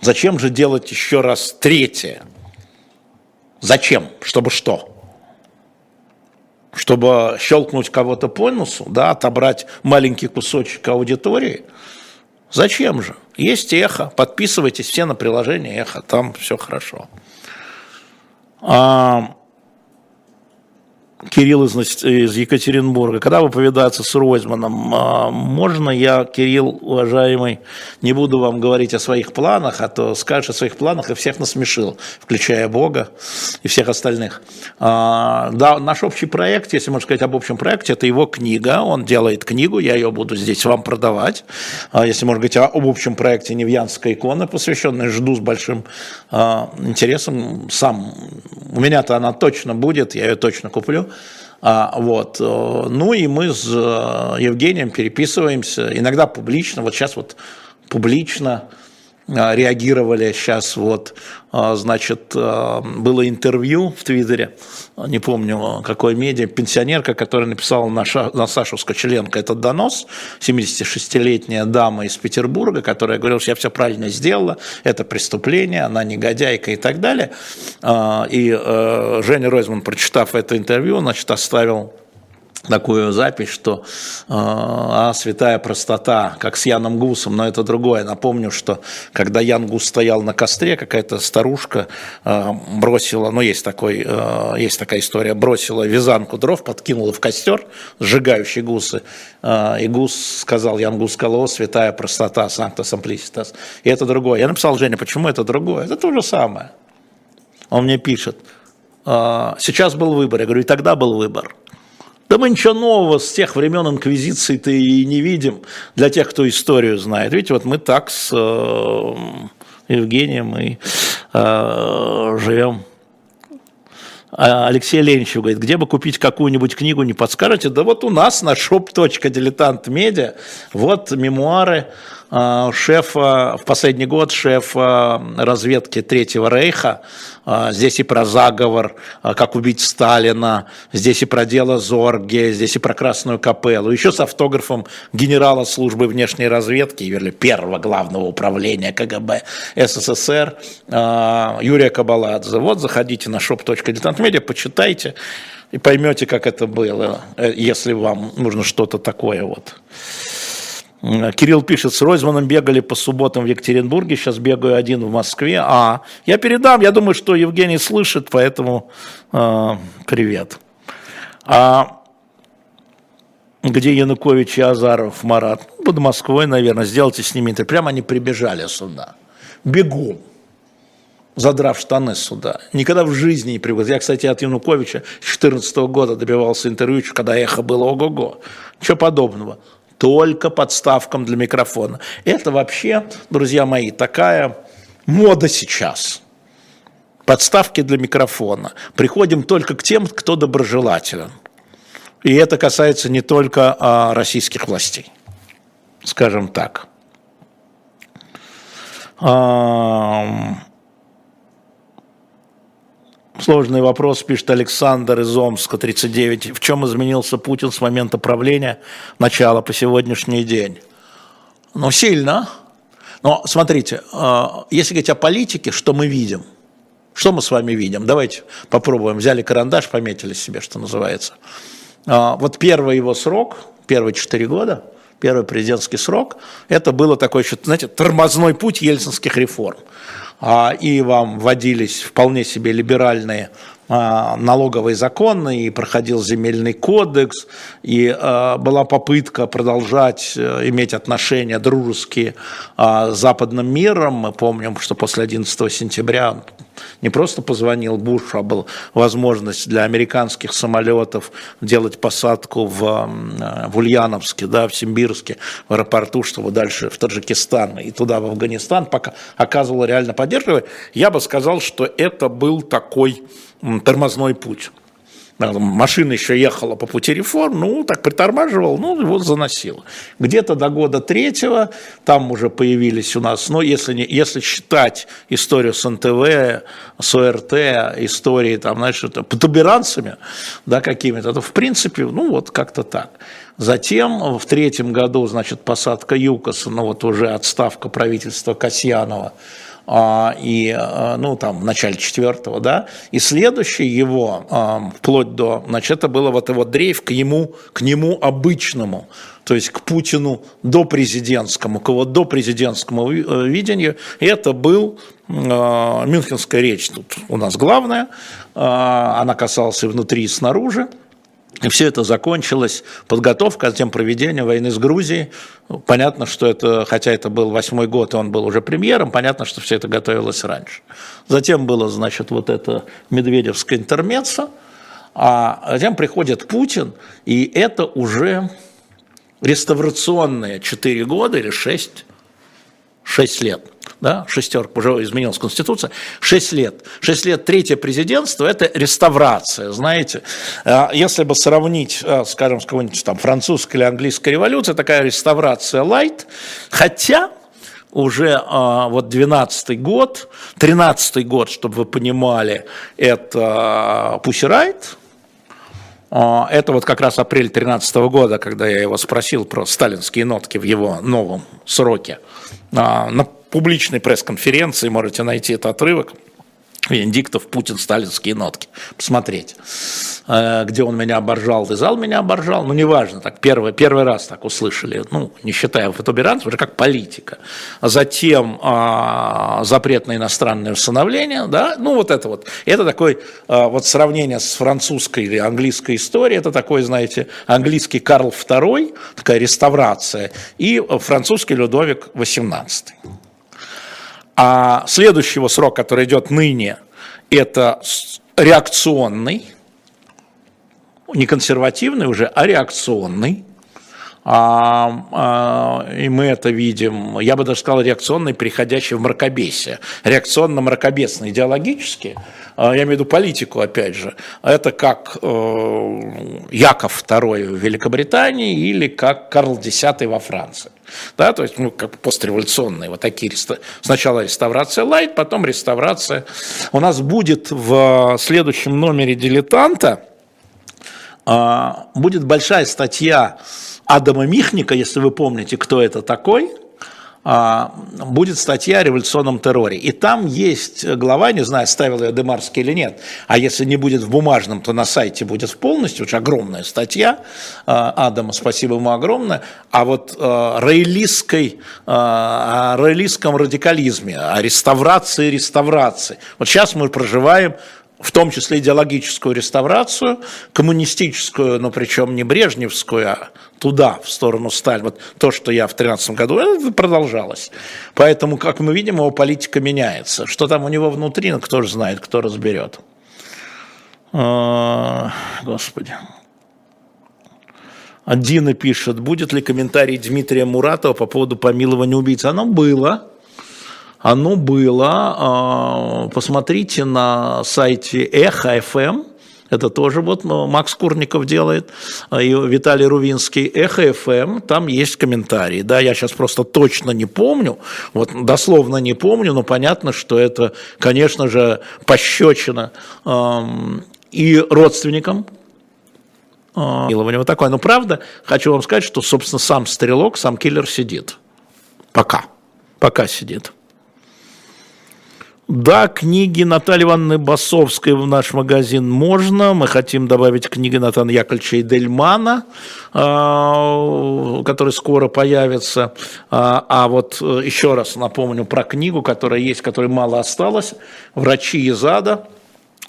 Зачем же делать еще раз третье? Зачем? Чтобы что? Чтобы щелкнуть кого-то по носу, да, отобрать маленький кусочек аудитории? Зачем же? Есть эхо, подписывайтесь все на приложение эхо, там все хорошо. А, Кирилл из, из Екатеринбурга. Когда вы повидаться с Ройзманом, а, можно я, Кирилл, уважаемый, не буду вам говорить о своих планах, а то скажешь о своих планах и всех насмешил, включая Бога и всех остальных. А, да, наш общий проект, если можно сказать об общем проекте, это его книга, он делает книгу, я ее буду здесь вам продавать. А, если можно говорить об общем проекте «Невьянская икона», посвященной, жду с большим интересом. Сам, у меня-то она точно будет, я ее точно куплю. А, вот. Э, ну и мы с э, Евгением переписываемся, иногда публично, вот сейчас вот публично реагировали. Сейчас вот, а, значит, а, было интервью в Твиттере, не помню, какой медиа, пенсионерка, которая написала на, Ша, на Сашу Скочеленко этот донос, 76-летняя дама из Петербурга, которая говорила, что я все правильно сделала, это преступление, она негодяйка и так далее. И э, Женя Ройзман, прочитав это интервью, значит, оставил такую запись, что э, а, святая простота, как с Яном Гусом, но это другое. Напомню, что когда Ян Гус стоял на костре, какая-то старушка э, бросила, ну есть, такой, э, есть такая история, бросила вязанку дров, подкинула в костер, сжигающий гусы, э, и Гус сказал, Ян Гус сказал, святая простота, санкта самплиситас. И это другое. Я написал Жене, почему это другое? Это то же самое. Он мне пишет, э, сейчас был выбор. Я говорю, и тогда был выбор. Да мы ничего нового с тех времен инквизиции-то и не видим для тех, кто историю знает. Видите, вот мы так с э, Евгением и э, живем. А Алексей Леничев говорит, где бы купить какую-нибудь книгу, не подскажете? Да вот у нас на shop.diletant.media вот мемуары а, шефа, в последний год шефа разведки Третьего Рейха. А, здесь и про заговор, а, как убить Сталина, здесь и про дело Зорге, здесь и про Красную Капеллу. Еще с автографом генерала службы внешней разведки, или первого главного управления КГБ СССР Юрия Кабаладзе. Вот заходите на shop.diletantmedia, почитайте и поймете, как это было, э, если вам нужно что-то такое вот. Кирилл пишет, с Ройзманом бегали по субботам в Екатеринбурге, сейчас бегаю один в Москве. А, я передам, я думаю, что Евгений слышит, поэтому э, привет. А где Янукович и Азаров, Марат? Под Москвой, наверное, сделайте с ними интервью. Прямо они прибежали сюда. Бегом задрав штаны сюда. Никогда в жизни не привык. Я, кстати, от Януковича с 2014 года добивался интервью, когда эхо было ого-го. Ничего подобного только подставкам для микрофона. Это вообще, друзья мои, такая мода сейчас. Подставки для микрофона. Приходим только к тем, кто доброжелателен. И это касается не только а, российских властей, скажем так. А, Сложный вопрос, пишет Александр из Омска, 39. В чем изменился Путин с момента правления начала по сегодняшний день? Ну, сильно. Но смотрите, э, если говорить о политике, что мы видим? Что мы с вами видим? Давайте попробуем. Взяли карандаш, пометили себе, что называется. Э, вот первый его срок, первые четыре года, первый президентский срок, это было такой, знаете, тормозной путь ельцинских реформ. А, и вам вводились вполне себе либеральные а, налоговые законы, и проходил земельный кодекс, и а, была попытка продолжать э, иметь отношения дружеские с западным миром. Мы помним, что после 11 сентября не просто позвонил Бушу, а была возможность для американских самолетов делать посадку в, в Ульяновске, да, в Симбирске, в аэропорту, чтобы дальше в Таджикистан и туда, в Афганистан, пока оказывала реально поддержку. Я бы сказал, что это был такой тормозной путь машина еще ехала по пути реформ, ну, так притормаживал, ну, его заносило. Где-то до года третьего там уже появились у нас, ну, если, не, если считать историю с НТВ, с ОРТ, истории, там, знаешь, это, потуберанцами, да, какими-то, то, в принципе, ну, вот как-то так. Затем в третьем году, значит, посадка ЮКОСа, ну, вот уже отставка правительства Касьянова, и, а, ну, там, в начале четвертого, да, и следующий его, а, вплоть до, значит, это было вот его дрейф к ему, к нему обычному, то есть к Путину до президентскому, к его до президентскому э, видению, это был Мюнхенская речь, тут у нас главная, она касалась и внутри, и снаружи, и все это закончилось подготовкой, а затем проведение войны с Грузией. Понятно, что это, хотя это был восьмой год, и он был уже премьером, понятно, что все это готовилось раньше. Затем было, значит, вот это Медведевское интермеццо, а затем приходит Путин, и это уже реставрационные 4 года или 6, 6 лет – да, шестерка, уже изменилась Конституция, шесть лет. Шесть лет третье президентство – это реставрация, знаете. А, если бы сравнить, а, скажем, с какой-нибудь там французской или английской революцией, такая реставрация light, хотя уже а, вот 12 год, 13 год, чтобы вы понимали, это Riot, это вот как раз апрель 2013 года, когда я его спросил про сталинские нотки в его новом сроке. Публичной пресс-конференции, можете найти этот отрывок, Венедиктов, Путин, сталинские нотки. Посмотреть, э, где он меня оборжал, и зал меня оборжал. Ну, неважно, так первый, первый раз так услышали, ну, не считая фотоберанцев, уже как политика. Затем а, запрет на иностранное усыновление, да, ну, вот это вот. Это такое а, вот сравнение с французской или английской историей, это такой, знаете, английский Карл II, такая реставрация, и французский Людовик XVIII. А следующего срока, который идет ныне, это реакционный, не консервативный уже, а реакционный. А, а, и мы это видим, я бы даже сказал, реакционный, переходящий в мракобесие. Реакционно-мракобесный идеологически, а, я имею в виду политику, опять же, это как э, Яков II в Великобритании или как Карл X во Франции. Да, то есть, ну, как постреволюционные вот такие, сначала реставрация лайт, потом реставрация. У нас будет в следующем номере «Дилетанта» будет большая статья Адама Михника, если вы помните, кто это такой, а, будет статья о революционном терроре. И там есть глава, не знаю, ставил ее Демарский или нет, а если не будет в бумажном, то на сайте будет полностью, очень огромная статья а, Адама, спасибо ему огромное, а вот а, рейлистской, о рейлистском радикализме, о реставрации реставрации. Вот сейчас мы проживаем в том числе идеологическую реставрацию, коммунистическую, но причем не брежневскую, а туда, в сторону Сталина. Вот то, что я в 2013 году, это продолжалось. Поэтому, как мы видим, его политика меняется. Что там у него внутри, ну, кто же знает, кто разберет. А, господи. Дина пишет, будет ли комментарий Дмитрия Муратова по поводу помилования убийцы. Оно было оно было, а, посмотрите на сайте Эхо FM, это тоже вот Макс Курников делает, а, и Виталий Рувинский, Эхо ФМ, там есть комментарии. Да, я сейчас просто точно не помню, вот дословно не помню, но понятно, что это, конечно же, пощечина эм, и родственникам, Милование вот такое. Но правда, хочу вам сказать, что, собственно, сам стрелок, сам киллер сидит. Пока. Пока сидит. Да, книги Натальи Ивановны Басовской в наш магазин можно. Мы хотим добавить книги Натана Яковлевича и Дельмана, а, которые скоро появятся. А, а вот э, еще раз напомню про книгу, которая есть, которой мало осталось. «Врачи из ада»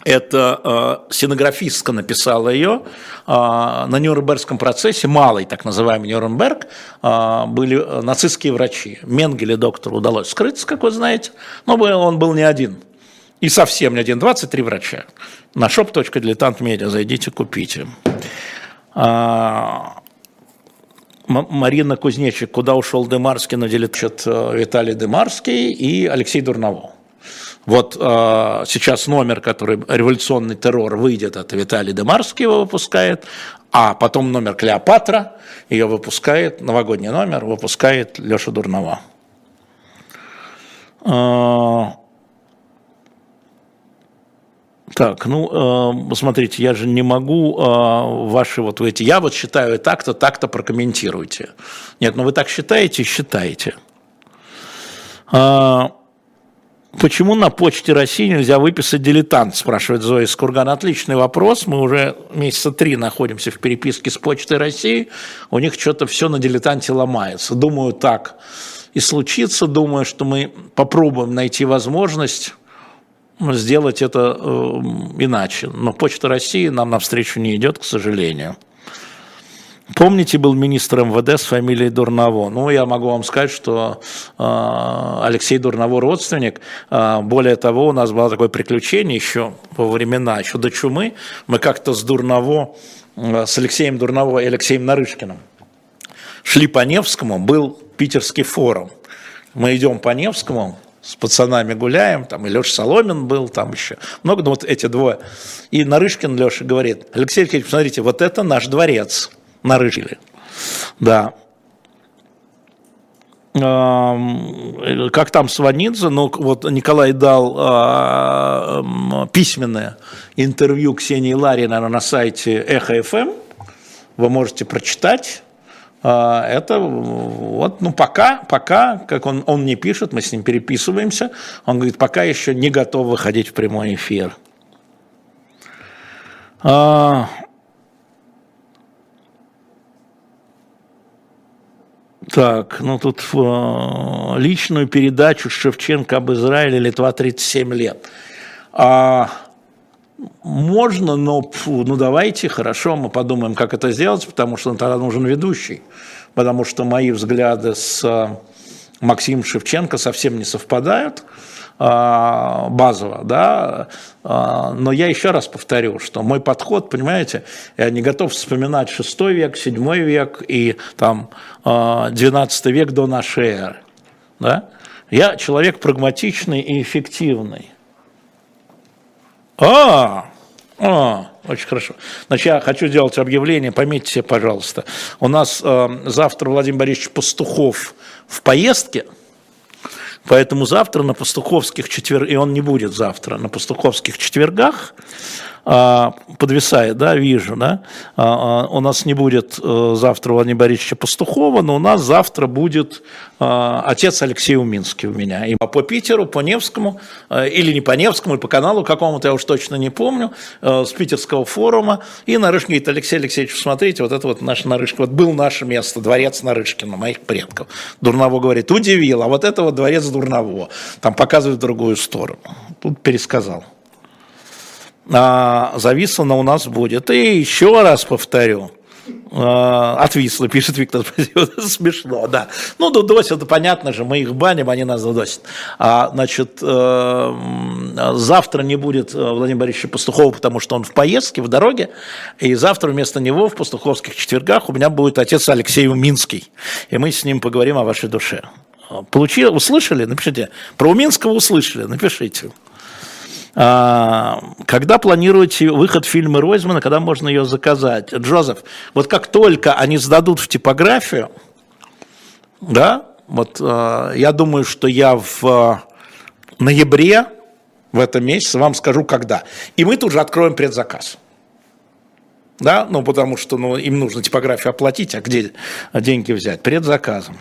это э, синографистка написала ее, э, на Нюрнбергском процессе, малый так называемый Нюрнберг, э, были нацистские врачи. Менгеле доктору удалось скрыться, как вы знаете, но он был не один. И совсем не один, 23 врача. На shop.diletant.media зайдите, купите. А, Марина Кузнечик, куда ушел Демарский, на деле Виталий Демарский и Алексей Дурново. Вот э, сейчас номер, который «Революционный террор» выйдет, это Виталий Демарский его выпускает, а потом номер «Клеопатра» ее выпускает, новогодний номер выпускает Леша Дурнова. Э, так, ну, э, смотрите, я же не могу э, ваши вот эти, я вот считаю так-то, так-то прокомментируйте. Нет, ну вы так считаете, считаете. Э, Почему на почте России нельзя выписать дилетант, спрашивает Зоя из Кургана. Отличный вопрос. Мы уже месяца три находимся в переписке с почтой России. У них что-то все на дилетанте ломается. Думаю, так и случится. Думаю, что мы попробуем найти возможность сделать это э, иначе. Но почта России нам навстречу не идет, к сожалению. Помните, был министр МВД с фамилией Дурново? Ну, я могу вам сказать, что э, Алексей Дурново родственник. Э, более того, у нас было такое приключение еще во времена, еще до чумы. Мы как-то с Дурново, э, с Алексеем Дурново и Алексеем Нарышкиным шли по Невскому, был питерский форум. Мы идем по Невскому, с пацанами гуляем, там и Леша Соломин был, там еще много, ну вот эти двое. И Нарышкин Леша говорит, Алексей Алексеевич, посмотрите, вот это наш дворец нарыжили. Да. Как там Сванидзе, ну вот Николай дал а, письменное интервью Ксении Ларина на сайте Эхо ФМ, вы можете прочитать. А, это вот, ну пока, пока, как он, он не пишет, мы с ним переписываемся, он говорит, пока еще не готов выходить в прямой эфир. Так, ну тут э, личную передачу Шевченко об Израиле Литва 37 лет. А, можно, но фу, ну давайте, хорошо, мы подумаем, как это сделать, потому что тогда нужен ведущий. Потому что мои взгляды с Максим Шевченко совсем не совпадают базово, да, а, но я еще раз повторю, что мой подход, понимаете, я не готов вспоминать 6 век, 7 век и там 12 век до нашей эры, да, я человек прагматичный и эффективный. А, а, очень хорошо. Значит, я хочу сделать объявление, пометьте себе, пожалуйста. У нас э, завтра Владимир Борисович Пастухов в поездке, поэтому завтра на Пастуховских четвергах, и он не будет завтра, на Пастуховских четвергах подвисает, да, вижу, да, а, а, у нас не будет э, завтра Владимира Борисовича Пастухова, но у нас завтра будет отец Алексей Уминский у меня. И по Питеру, по Невскому, э, или не по Невскому, или по каналу какому-то, я уж точно не помню, э, с питерского форума. И Нарышкин говорит, Алексей Алексеевич, смотрите, вот это вот наш Нарышкин, вот был наше место, дворец Нарышкина, моих предков. Дурново говорит, удивил, а вот это вот дворец Дурново. Там показывает другую сторону. Тут пересказал а, зависло у нас будет. И еще раз повторю, а, отвисло, <laughs> пишет Виктор, смешно, да. Ну, дудосят, это понятно же, мы их баним, они нас дудосят. А, значит, э, завтра не будет э, Владимира Борисовича Пастухова, потому что он в поездке, в дороге, и завтра вместо него в пастуховских четвергах у меня будет отец Алексей Уминский, и мы с ним поговорим о вашей душе. Получили, услышали? Напишите. Про Уминского услышали? Напишите. А, когда планируете выход фильма Ройзмана, когда можно ее заказать? Джозеф, вот как только они сдадут в типографию, да, вот а, я думаю, что я в ноябре в этом месяце вам скажу, когда. И мы тут же откроем предзаказ. Да, ну потому что ну, им нужно типографию оплатить, а где деньги взять? Предзаказом.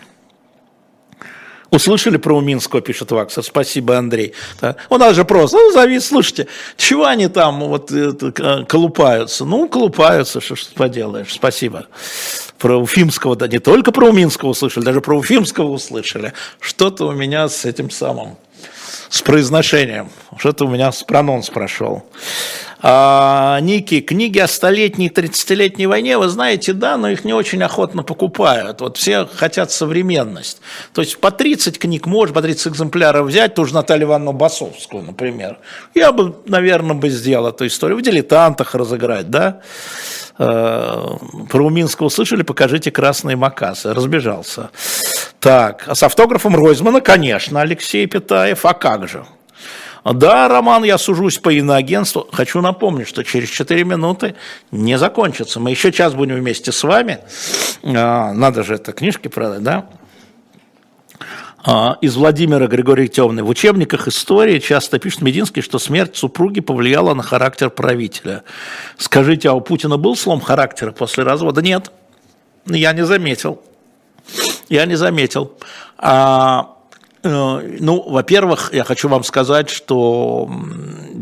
Услышали про Уминского, пишет Ваксер. Спасибо, Андрей. Да. У нас же просто, ну, завис, слушайте, чего они там вот это, колупаются? Ну, колупаются, что ж поделаешь. Спасибо. Про Уфимского, да не только про Уминского услышали, даже про Уфимского услышали. Что-то у меня с этим самым, с произношением, что-то у меня с прононс прошел. А, Ники, книги о столетней, 30-летней войне, вы знаете, да, но их не очень охотно покупают. Вот все хотят современность. То есть по 30 книг можешь, по 30 экземпляров взять, ту же Наталью Ивановну Басовскую, например. Я бы, наверное, бы сделал эту историю. В дилетантах разыграть, да? Э, про Уминского слышали, покажите красные макасы. Разбежался. Так, а с автографом Ройзмана, конечно, Алексей Питаев, а как же? Да, Роман, я сужусь по иноагентству. Хочу напомнить, что через 4 минуты не закончится. Мы еще час будем вместе с вами. А, надо же это книжки продать, да? А, из Владимира Григория Темный. В учебниках истории часто пишет Мединский, что смерть супруги повлияла на характер правителя. Скажите, а у Путина был слом характера после развода? Нет, я не заметил. Я не заметил. А, ну, во-первых, я хочу вам сказать, что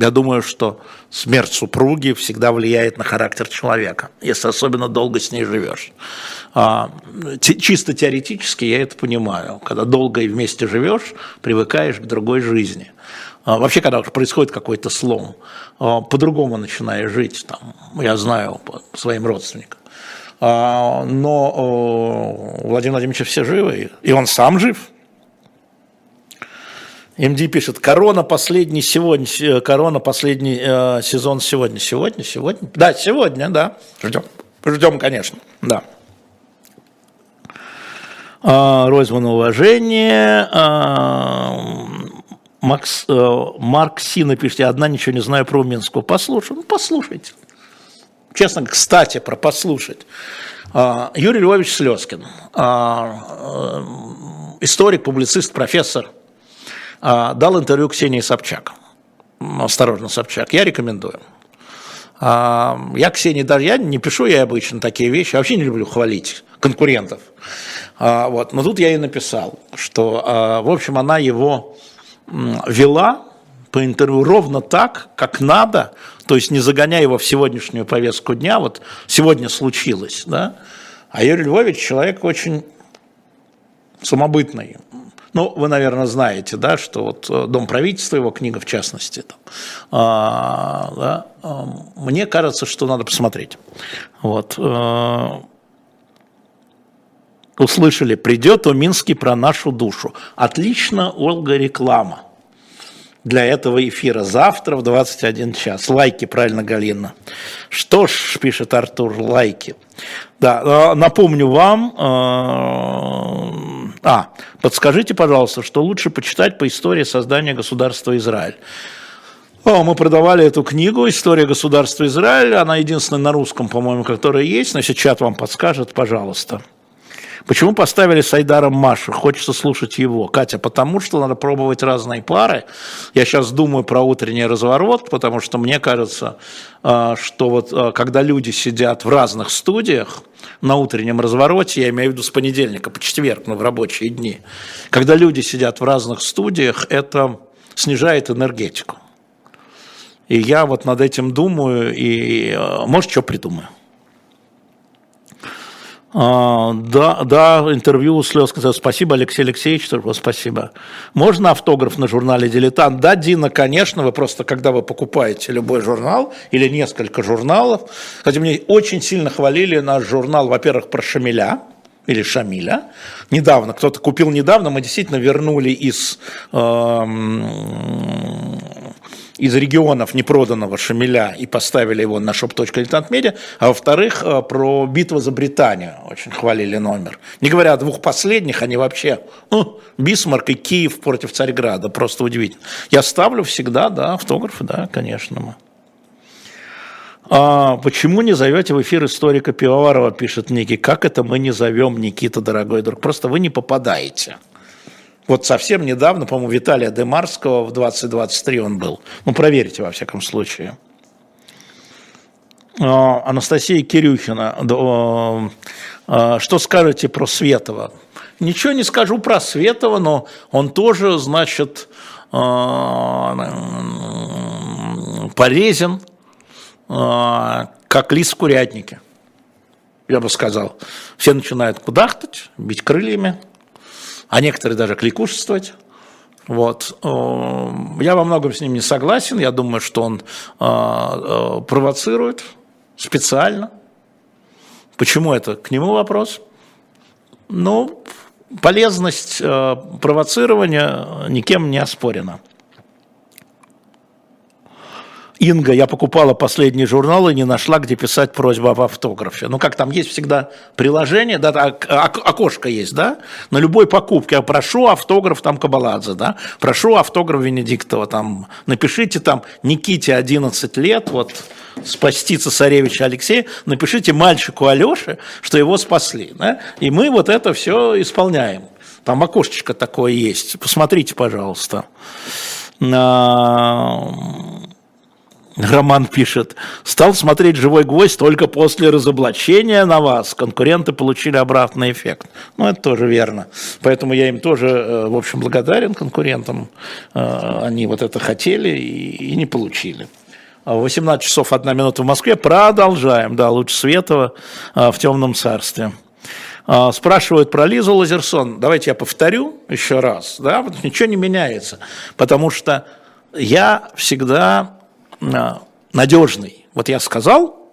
я думаю, что смерть супруги всегда влияет на характер человека, если особенно долго с ней живешь. А, чисто теоретически я это понимаю. Когда долго и вместе живешь, привыкаешь к другой жизни. А, вообще, когда происходит какой-то слом, а, по-другому начинаешь жить. Там, я знаю по своим родственникам. Но Владимир Владимирович все живы, и он сам жив – МД пишет, корона последний сегодня, э, корона последний э, сезон сегодня. Сегодня, сегодня? Да, сегодня, да. Ждем. Ждем, конечно, да. А, Ройзман, уважение. А, Макс, э, Марк Сина пишет, одна ничего не знаю про Минского. Послушай, ну послушайте. Честно, кстати, про послушать. А, Юрий Львович Слезкин, а, э, историк, публицист, профессор – дал интервью Ксении Собчак. Осторожно, Собчак, я рекомендую. А, я Ксении даже, я не пишу я обычно такие вещи, вообще не люблю хвалить конкурентов. А, вот, но тут я ей написал, что, в общем, она его вела по интервью ровно так, как надо, то есть не загоняя его в сегодняшнюю повестку дня, вот сегодня случилось, да, а Юрий Львович человек очень самобытный, ну, вы, наверное, знаете, да, что вот э, Дом правительства, его книга в частности, там, а, да, а, мне кажется, что надо посмотреть. Вот. А, услышали, придет Уминский про нашу душу. Отлично, Ольга, реклама для этого эфира завтра в 21 час. Лайки, правильно, Галина. Что ж, пишет Артур, лайки. Да, напомню вам, э, а, подскажите, пожалуйста, что лучше почитать по истории создания государства Израиль. О, мы продавали эту книгу «История государства Израиль». Она единственная на русском, по-моему, которая есть. Но если чат вам подскажет, пожалуйста. Почему поставили с Айдаром Машу? Хочется слушать его. Катя, потому что надо пробовать разные пары. Я сейчас думаю про утренний разворот, потому что мне кажется, а, что вот а, когда люди сидят в разных студиях, на утреннем развороте, я имею в виду с понедельника по четверг, но в рабочие дни, когда люди сидят в разных студиях, это снижает энергетику. И я вот над этим думаю, и а, может, что придумаю. А, да, да, интервью слез сказал, спасибо, Алексей Алексеевич, спасибо. Можно автограф на журнале «Дилетант»? Да, Дина, конечно, вы просто, когда вы покупаете любой журнал или несколько журналов, хотя мне очень сильно хвалили наш журнал, во-первых, про Шамиля, или Шамиля. Недавно, кто-то купил недавно, мы действительно вернули из э, из регионов непроданного Шамиля и поставили его на shop.diletantmedia, а во-вторых, э, про битву за Британию очень хвалили номер. Не говоря о двух последних, они вообще, ну, Бисмарк и Киев против Царьграда, просто удивительно. Я ставлю всегда, да, автографы, да, конечно. Мы. А почему не зовете в эфир историка Пивоварова, пишет Ники. Как это мы не зовем, Никита, дорогой друг? Просто вы не попадаете. Вот совсем недавно, по-моему, Виталия Демарского в 2023 он был. Ну, проверьте, во всяком случае. А, Анастасия Кирюхина. А, что скажете про Светова? Ничего не скажу про Светова, но он тоже, значит, а, полезен, как лис в курятнике, я бы сказал. Все начинают кудахтать, бить крыльями, а некоторые даже кликушествовать. Вот. Э, я во многом с ним не согласен. Я думаю, что он э, э, провоцирует специально. Почему это? К нему вопрос. Ну, полезность провоцирования никем не оспорена. Инга, я покупала последний журнал и не нашла, где писать просьбу об автографе. Ну, как там есть всегда приложение, да, окошко есть, да, на любой покупке. Я прошу автограф там Кабаладзе, да, прошу автограф Венедиктова, там, напишите там Никите 11 лет, вот, спасти цесаревича Алексея, напишите мальчику Алёше, что его спасли, да, и мы вот это все исполняем. Там окошечко такое есть, посмотрите, пожалуйста. Роман пишет, стал смотреть «Живой гвоздь» только после разоблачения на вас. Конкуренты получили обратный эффект. Ну, это тоже верно. Поэтому я им тоже, э, в общем, благодарен конкурентам. Э, они вот это хотели и не получили. 18 часов 1 минута в Москве. Продолжаем. Да, лучше Светова э, в темном царстве. Спрашивают про Лизу Лазерсон. Давайте я повторю еще раз. Да, вот ничего не меняется. Потому что я всегда надежный. Вот я сказал,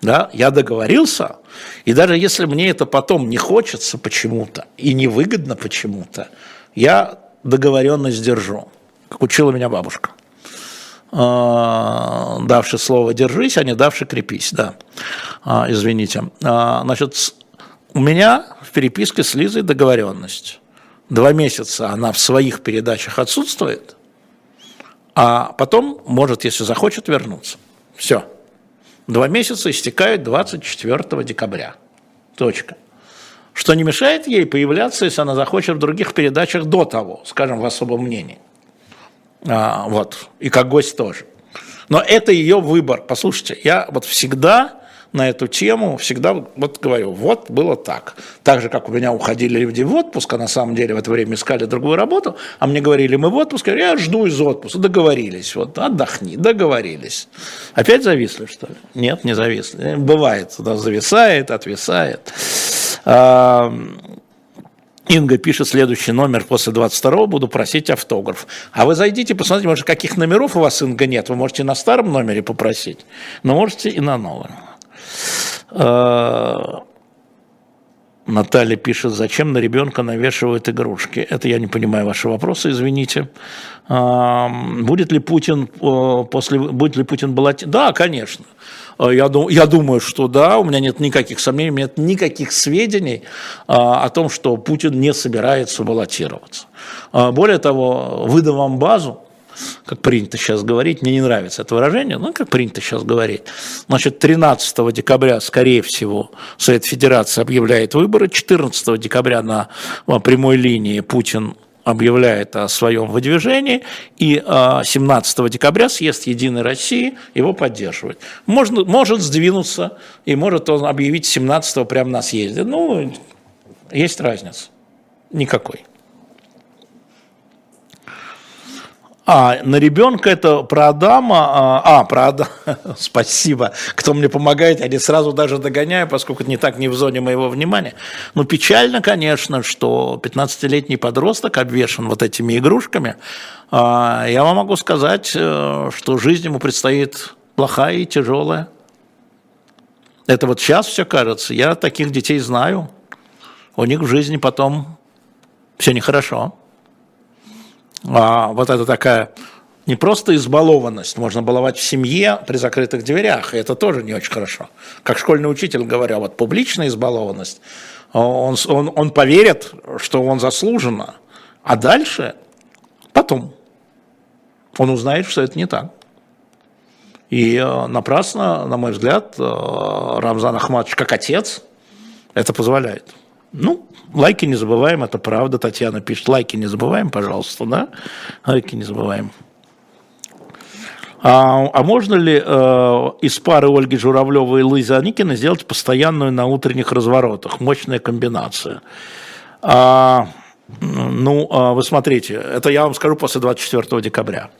да, я договорился, и даже если мне это потом не хочется почему-то и невыгодно почему-то, я договоренность держу, как учила меня бабушка. А, давши слово «держись», а не давши «крепись», да, а, извините. А, значит, у меня в переписке с Лизой договоренность. Два месяца она в своих передачах отсутствует – а потом может, если захочет, вернуться. Все. Два месяца истекают 24 декабря. Точка. Что не мешает ей появляться, если она захочет в других передачах до того, скажем, в особом мнении. А, вот. И как гость тоже. Но это ее выбор. Послушайте, я вот всегда на эту тему всегда вот говорю, вот было так. Так же, как у меня уходили люди в отпуск, а на самом деле в это время искали другую работу, а мне говорили, мы в отпуске, я жду из отпуска, договорились, вот отдохни, договорились. Опять зависли, что ли? Нет, не зависли. Бывает, да, зависает, отвисает. Инга пишет следующий номер после 22 буду просить автограф. А вы зайдите, посмотрите, может, каких номеров у вас, Инга, нет. Вы можете на старом номере попросить, но можете и на новом. Э, Наталья пишет, зачем на ребенка навешивают игрушки. Это я не понимаю ваши вопросы, извините. Будет ли Путин после будет ли Путин баллотироваться? Да, конечно. Я, я думаю, что да, у меня нет никаких сомнений, у меня нет никаких сведений о том, что Путин не собирается баллотироваться. Более того, выдам вам базу, как принято сейчас говорить, мне не нравится это выражение, но как принято сейчас говорить. Значит, 13 декабря, скорее всего, Совет Федерации объявляет выборы, 14 декабря на прямой линии Путин объявляет о своем выдвижении, и 17 а, декабря съезд Единой России его поддерживает. Можно, может сдвинуться, и может он объявить 17 прямо на съезде. Ну, есть разница. Никакой. А, на ребенка это про Адама, а, а про Адама, <laughs> спасибо, кто мне помогает, я не сразу даже догоняю, поскольку это не так не в зоне моего внимания. Ну, печально, конечно, что 15-летний подросток обвешен вот этими игрушками. А, я вам могу сказать, э, что жизнь ему предстоит плохая и тяжелая. Это вот сейчас все кажется, я таких детей знаю, у них в жизни потом все нехорошо а, вот это такая не просто избалованность, можно баловать в семье при закрытых дверях, и это тоже не очень хорошо. Как школьный учитель говорил, вот публичная избалованность, он, он, он поверит, что он заслуженно, а дальше, потом, он узнает, что это не так. И э, напрасно, на мой взгляд, э, Рамзан Ахматович как отец это позволяет. Ну, лайки не забываем, это правда. Татьяна пишет, лайки не забываем, пожалуйста, да? Лайки не забываем. А, а можно ли э, из пары Ольги Журавлевой и Луизы Аникина сделать постоянную на утренних разворотах? Мощная комбинация. А, ну, а, вы смотрите, это я вам скажу после 24 декабря.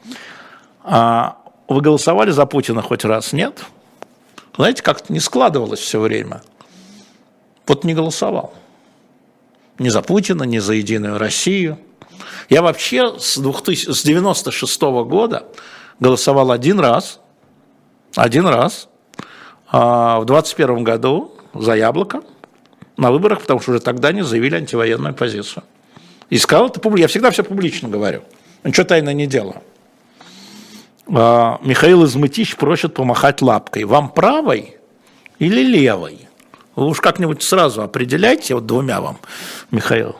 А, вы голосовали за Путина хоть раз? Нет? Знаете, как-то не складывалось все время. Вот не голосовал ни за Путина, ни за Единую Россию. Я вообще с, 2000, с 96 -го года голосовал один раз, один раз, а в 21 году за Яблоко на выборах, потому что уже тогда они заявили антивоенную позицию. И сказал это публично. Я всегда все публично говорю. Ничего тайно не делаю. А, Михаил Измытищ просит помахать лапкой. Вам правой или левой? Вы уж как-нибудь сразу определяйте, вот двумя вам, Михаил.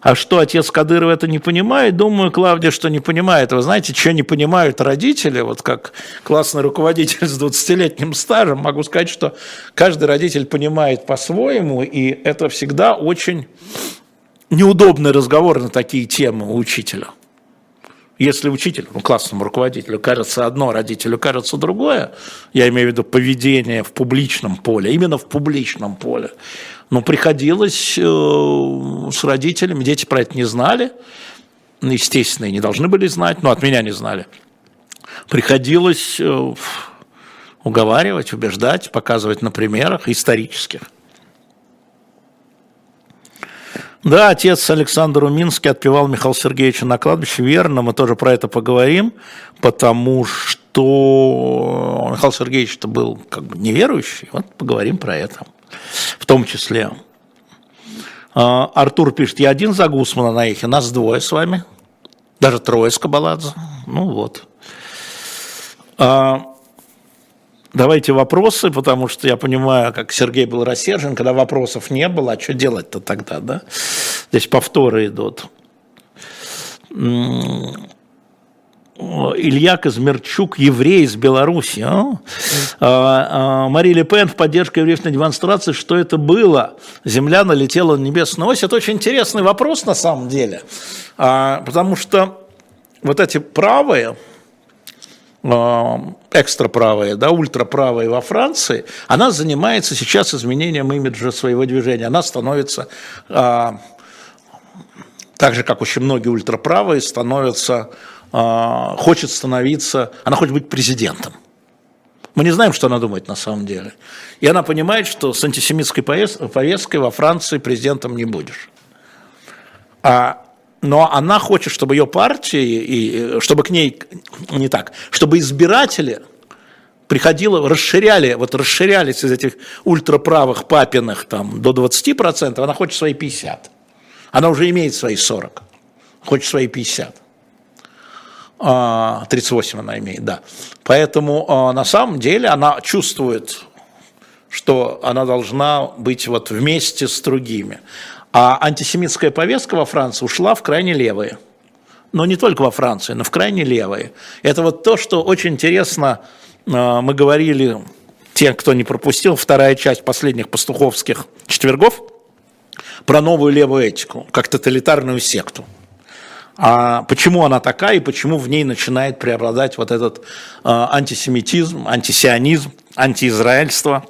А что, отец Кадырова это не понимает? Думаю, Клавдия, что не понимает. Вы знаете, что не понимают родители? Вот как классный руководитель с 20-летним стажем, могу сказать, что каждый родитель понимает по-своему, и это всегда очень неудобный разговор на такие темы у учителя. Если учителю, ну, классному руководителю кажется одно, родителю кажется другое, я имею в виду поведение в публичном поле, именно в публичном поле, но приходилось э, с родителями, дети про это не знали, естественно, и не должны были знать, но от меня не знали. Приходилось э, уговаривать, убеждать, показывать на примерах исторических – да, отец Александр Уминский отпевал Михаила Сергеевича на кладбище. Верно, мы тоже про это поговорим, потому что Михаил Сергеевич-то был как бы неверующий. Вот поговорим про это в том числе. А, Артур пишет, я один за Гусмана на эхе, нас двое с вами, даже трое с Кабаладзе. Ну вот. Давайте вопросы, потому что я понимаю, как Сергей был рассержен, когда вопросов не было, а что делать-то тогда, да? Здесь повторы идут. Илья Казмерчук, еврей из Беларуси. А? А, а, Мари Ле Пен в поддержку еврейской демонстрации. Что это было? Земля налетела на небесную ось. Это очень интересный вопрос на самом деле. А, потому что вот эти правые, экстраправая, да, ультраправая во Франции, она занимается сейчас изменением имиджа своего движения. Она становится, а, так же, как очень многие ультраправые, становятся, а, хочет становиться, она хочет быть президентом. Мы не знаем, что она думает на самом деле. И она понимает, что с антисемитской повесткой во Франции президентом не будешь. А но она хочет, чтобы ее партии, и чтобы к ней, не так, чтобы избиратели приходило, расширяли, вот расширялись из этих ультраправых папиных там до 20%, она хочет свои 50. Она уже имеет свои 40, хочет свои 50. 38 а, она имеет, да. Поэтому а, на самом деле она чувствует, что она должна быть вот вместе с другими. А антисемитская повестка во Франции ушла в крайне левые. Но не только во Франции, но в крайне левые. Это вот то, что очень интересно, а, мы говорили, те, кто не пропустил, вторая часть последних пастуховских четвергов, про новую левую этику, как тоталитарную секту а почему она такая и почему в ней начинает преобладать вот этот э, антисемитизм, антисионизм, антиизраильство.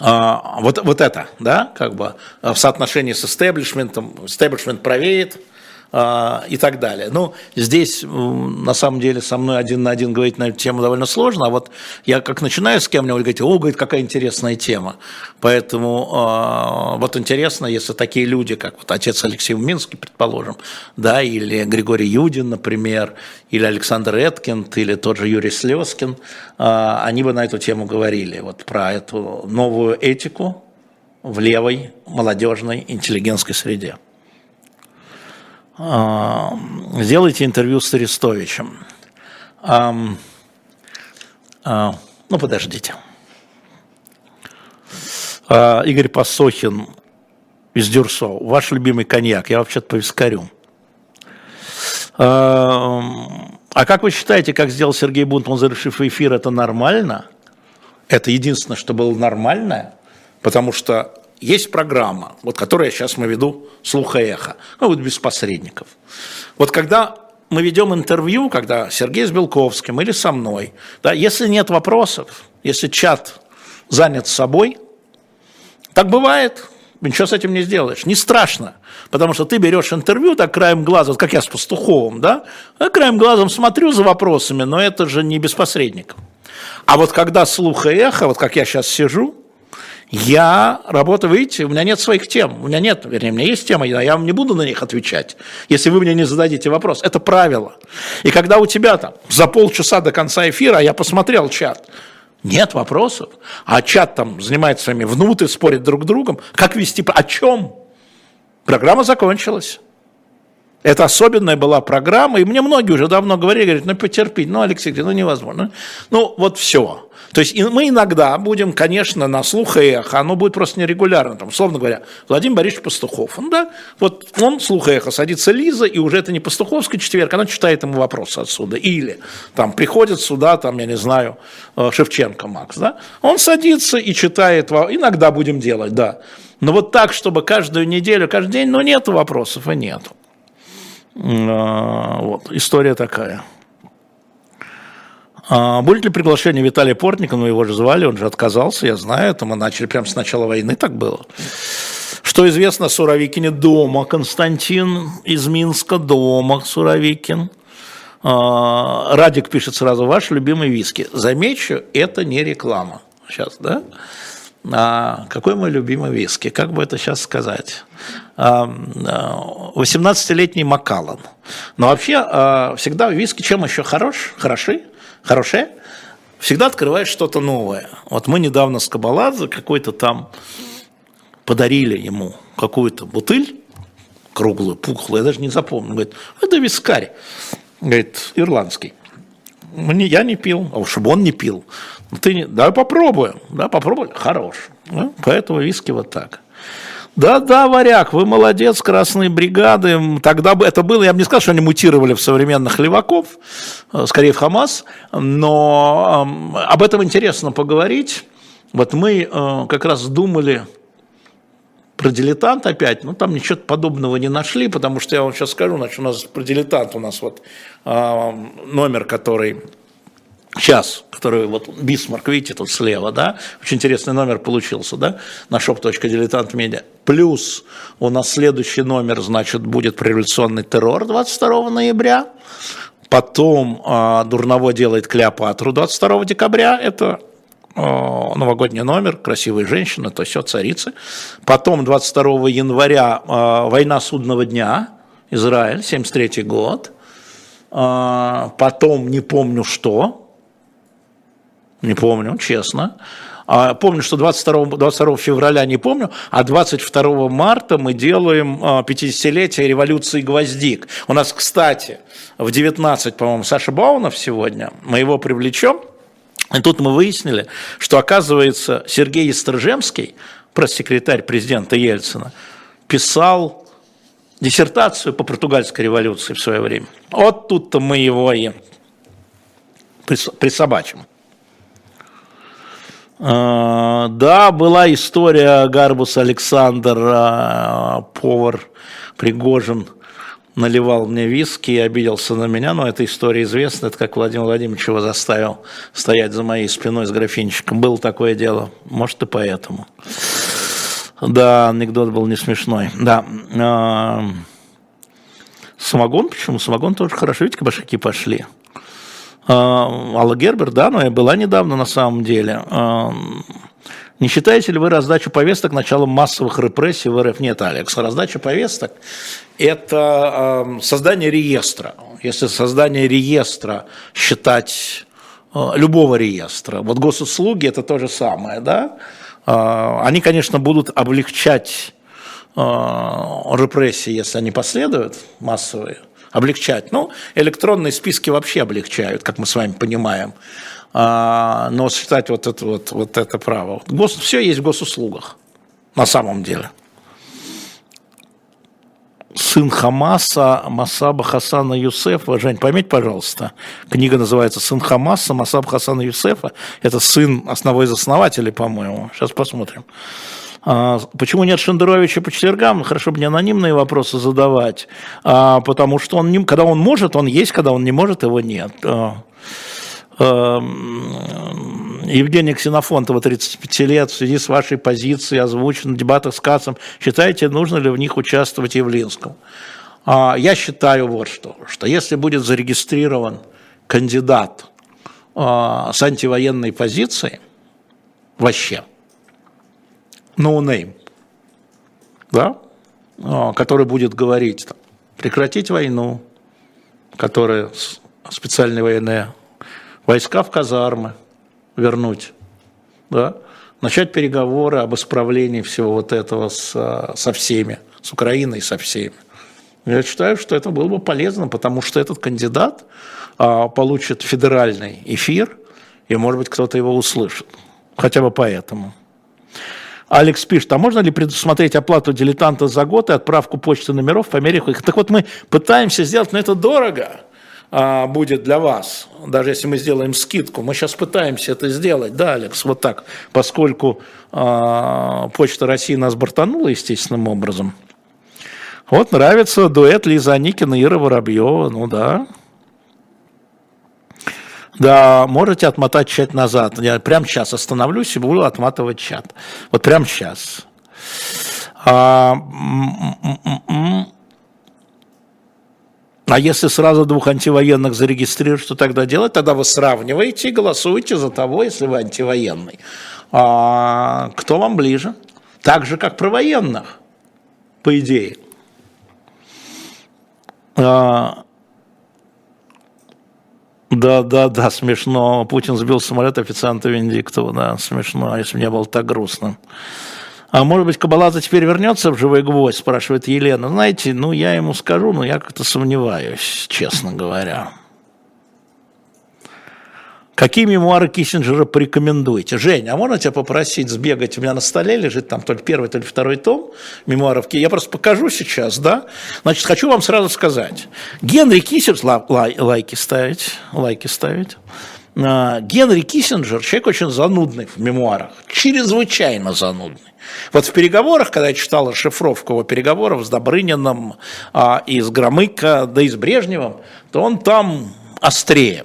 Э, вот, вот это, да, как бы в соотношении с истеблишментом, истеблишмент правеет, а, и так далее. Ну, здесь на самом деле со мной один на один говорить на эту тему довольно сложно, а вот я как начинаю с кем-нибудь говорить, о, говорит, какая интересная тема. Поэтому а, вот интересно, если такие люди, как вот отец Алексей Уминский, предположим, да, или Григорий Юдин, например, или Александр Эткинд, или тот же Юрий Слезкин, а, они бы на эту тему говорили, вот про эту новую этику в левой молодежной интеллигентской среде. А, сделайте интервью с Арестовичем. А, ну, подождите. А, Игорь Посохин из Дюрсо. Ваш любимый коньяк. Я вообще-то по вискарю. А как вы считаете, как сделал Сергей Бунтман, завершив эфир, это нормально? Это единственное, что было нормальное? Потому что есть программа, вот которая сейчас мы веду слуха эхо, ну вот без посредников. Вот когда мы ведем интервью, когда Сергей с Белковским или со мной, да, если нет вопросов, если чат занят собой, так бывает, ничего с этим не сделаешь, не страшно, потому что ты берешь интервью, так краем глаза, как я с Пастуховым, да, я краем глазом смотрю за вопросами, но это же не без посредников. А вот когда слух и эхо, вот как я сейчас сижу, я работаю, видите, у меня нет своих тем, у меня нет, вернее, у меня есть темы, я вам не буду на них отвечать, если вы мне не зададите вопрос. Это правило. И когда у тебя там за полчаса до конца эфира, я посмотрел чат, нет вопросов, а чат там занимается своими внутрь, спорит друг с другом, как вести, о чем? Программа закончилась. Это особенная была программа, и мне многие уже давно говорили, говорят, ну потерпеть, ну, Алексей, ну невозможно. Ну, вот все. То есть мы иногда будем, конечно, на слух и эхо, оно будет просто нерегулярно. Там, условно говоря, Владимир Борисович Пастухов. Он, да, вот он, слух и эхо, садится Лиза, и уже это не Пастуховский четверг, она читает ему вопросы отсюда. Или там приходит сюда, там, я не знаю, э, Шевченко Макс, да, он садится и читает, иногда будем делать, да. Но вот так, чтобы каждую неделю, каждый день, ну, нету вопросов и нету. А, вот, история такая. А будет ли приглашение Виталия Портникова, его же звали, он же отказался, я знаю, это мы начали прямо с начала войны, так было. Что известно о Суровикине дома, Константин из Минска дома, Суровикин. А, Радик пишет сразу, ваш любимый виски. Замечу, это не реклама. Сейчас, да? А какой мой любимый виски? Как бы это сейчас сказать? 18-летний а, Макалан. Но вообще всегда виски чем еще хорош, хороши? Хорошее, всегда открываешь что-то новое. Вот мы недавно с Кабаладзе какой-то там подарили ему какую-то бутыль круглую, пухлую, я даже не запомнил. Говорит, это вискарь, говорит, ирландский. Мне, я не пил, а уж чтобы он не пил. Ты не, да, попробуем, да, попробуем, хорош. Да? Поэтому виски вот так. Да-да, варяг, вы молодец, красные бригады. Тогда бы это было, я бы не сказал, что они мутировали в современных леваков, э, скорее в Хамас, но об этом интересно поговорить. Вот мы э, как раз думали про дилетант опять, ну там ничего подобного не нашли, потому что я вам сейчас скажу, значит, у нас про дилетант у нас вот э, номер, который Сейчас, который вот Бисмарк, видите, тут слева, да, очень интересный номер получился, да, на shop.diletantmedia. Плюс у нас следующий номер, значит, будет пререволюционный террор 22 ноября, потом э, Дурново делает Клеопатру 22 декабря, это э, новогодний номер, красивые женщины, то все, царицы. Потом 22 января э, война судного дня, Израиль, 73 год. Потом не помню что, Не помню, честно. А, помню, что 22, 22 февраля не помню, а 22 марта мы делаем 50-летие а, революции «Гвоздик». У нас, кстати, в 19, по-моему, Саша Баунов сегодня, мы его привлечем. И тут мы выяснили, что, оказывается, Сергей Истржемский, пресс-секретарь президента Ельцина, писал диссертацию по португальской революции в свое время. Вот тут-то мы его и присобачим. А, да, была история Гарбус Александр, а, повар Пригожин, наливал мне виски и обиделся на меня, но эта история известна, это как Владимир Владимирович его заставил стоять за моей спиной с графинчиком. Было такое дело, может и поэтому. Да, анекдот был не смешной. Да. А, самогон, почему? Самогон тоже хорошо, видите, башаки пошли. А, Алла Гербер, да, но я была недавно на самом деле. А, не считаете ли вы раздачу повесток началом массовых репрессий в РФ? Нет, Алекс, раздача повесток – это создание реестра. Если создание реестра считать любого реестра, вот госуслуги – это то же самое, да? Они, конечно, будут облегчать репрессии, если они последуют, массовые, облегчать. Ну, электронные списки вообще облегчают, как мы с вами понимаем. А, но считать вот это, вот, вот это право. Гос, все есть в госуслугах, на самом деле. Сын Хамаса Масаба Хасана Юсефа. Жень, поймите, пожалуйста, книга называется «Сын Хамаса Масаба Хасана Юсефа». Это сын одного из основателей, по-моему. Сейчас посмотрим. А, почему нет Шендеровича по четвергам? Хорошо бы не анонимные вопросы задавать, а, потому что он, не, когда он может, он есть, когда он не может, его нет. А, Евгения Ксенофонтова, 35 лет, в связи с вашей позицией, озвучен в дебатах с Кацем, считаете, нужно ли в них участвовать Явлинскому? Я считаю вот что, что если будет зарегистрирован кандидат с антивоенной позицией, вообще – name, да, а, который будет говорить, там, прекратить войну, которая специальные военные войска в казармы вернуть, да, начать переговоры об исправлении всего вот этого с, со всеми, с Украиной со всеми. Я считаю, что это было бы полезно, потому что этот кандидат а, получит федеральный эфир, и, может быть, кто-то его услышит. Хотя бы поэтому. Алекс пишет, а можно ли предусмотреть оплату дилетанта за год и отправку почты номеров по мере их? Так вот мы пытаемся сделать, но это дорого а, будет для вас, даже если мы сделаем скидку. Мы сейчас пытаемся это сделать, да, Алекс, вот так, поскольку а, Почта России нас бортанула естественным образом. Вот нравится дуэт Лиза Аникина и Ира Воробьева, ну да. Да, можете отмотать чат назад. Я прямо сейчас остановлюсь и буду отматывать чат. Вот прямо сейчас. А, а если сразу двух антивоенных зарегистрировать, что тогда делать? Тогда вы сравниваете и голосуете за того, если вы антивоенный. А, кто вам ближе? Так же, как про военных, по идее. А, да, да, да, смешно. Путин сбил самолет официанта Венедиктова, да, смешно, если мне было так грустно. А может быть, Кабалаза теперь вернется в живой гвоздь, спрашивает Елена. Знаете, ну я ему скажу, но я как-то сомневаюсь, честно говоря. Какие мемуары Киссинджера порекомендуете? Жень, а можно тебя попросить сбегать? У меня на столе лежит там то ли первый, то ли второй том мемуаров. Я просто покажу сейчас, да? Значит, хочу вам сразу сказать. Генри Киссинджер, лай, лайки ставить, лайки ставить. А, Генри Киссинджер человек очень занудный в мемуарах, чрезвычайно занудный. Вот в переговорах, когда я читал расшифровку его переговоров с Добрыниным а, и с Громыко, да и с Брежневым, то он там острее.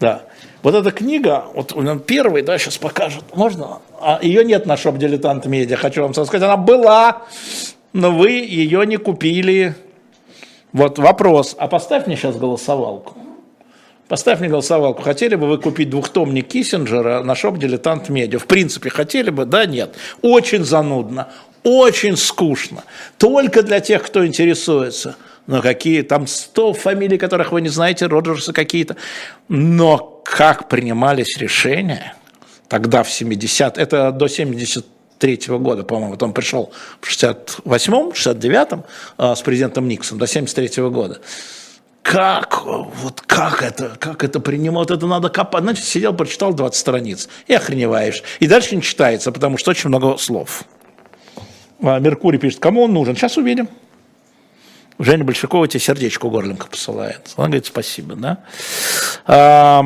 Да. Вот эта книга, вот он первый, да, сейчас покажет, можно? А ее нет на shop Diletant Media, хочу вам сказать, она была, но вы ее не купили. Вот вопрос, а поставь мне сейчас голосовалку. Поставь мне голосовалку. Хотели бы вы купить двухтомник Киссинджера на шоп Дилетант Медиа? В принципе, хотели бы? Да, нет. Очень занудно, очень скучно. Только для тех, кто интересуется. Но какие там 100 фамилий, которых вы не знаете, Роджерсы какие-то. Но как принимались решения тогда в 70 это до 73 -го года, по-моему, он пришел в 68-м, 69-м э, с президентом Никсом до 73 -го года как, вот как это, как это принимать, это надо копать. Значит, сидел, прочитал 20 страниц и охреневаешь. И дальше не читается, потому что очень много слов. А Меркурий пишет, кому он нужен? Сейчас увидим. Женя Большакова тебе сердечко горлинка посылает. Он говорит, спасибо, да. А,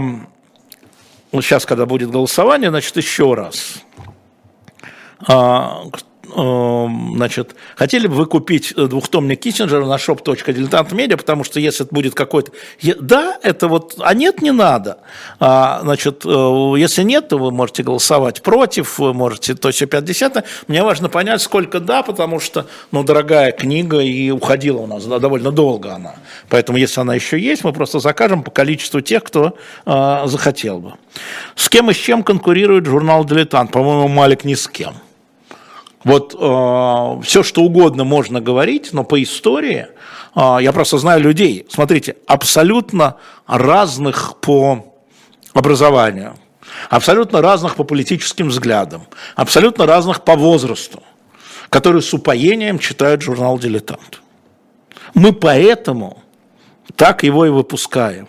сейчас, когда будет голосование, значит, еще раз. А, значит, хотели бы вы купить э, двухтомник Киссинджера на shop.diletant.media, потому что если это будет какой-то... Да, это вот... А нет, не надо. А, значит, э, если нет, то вы можете голосовать против, вы можете то есть 50 Мне важно понять, сколько да, потому что, ну, дорогая книга, и уходила у нас да, довольно долго она. Поэтому, если она еще есть, мы просто закажем по количеству тех, кто а, захотел бы. С кем и с чем конкурирует журнал «Дилетант»? По-моему, Малик ни с кем. Вот э, все, что угодно можно говорить, но по истории, э, я просто знаю людей, смотрите, абсолютно разных по образованию, абсолютно разных по политическим взглядам, абсолютно разных по возрасту, которые с упоением читают журнал «Дилетант». Мы поэтому так его и выпускаем.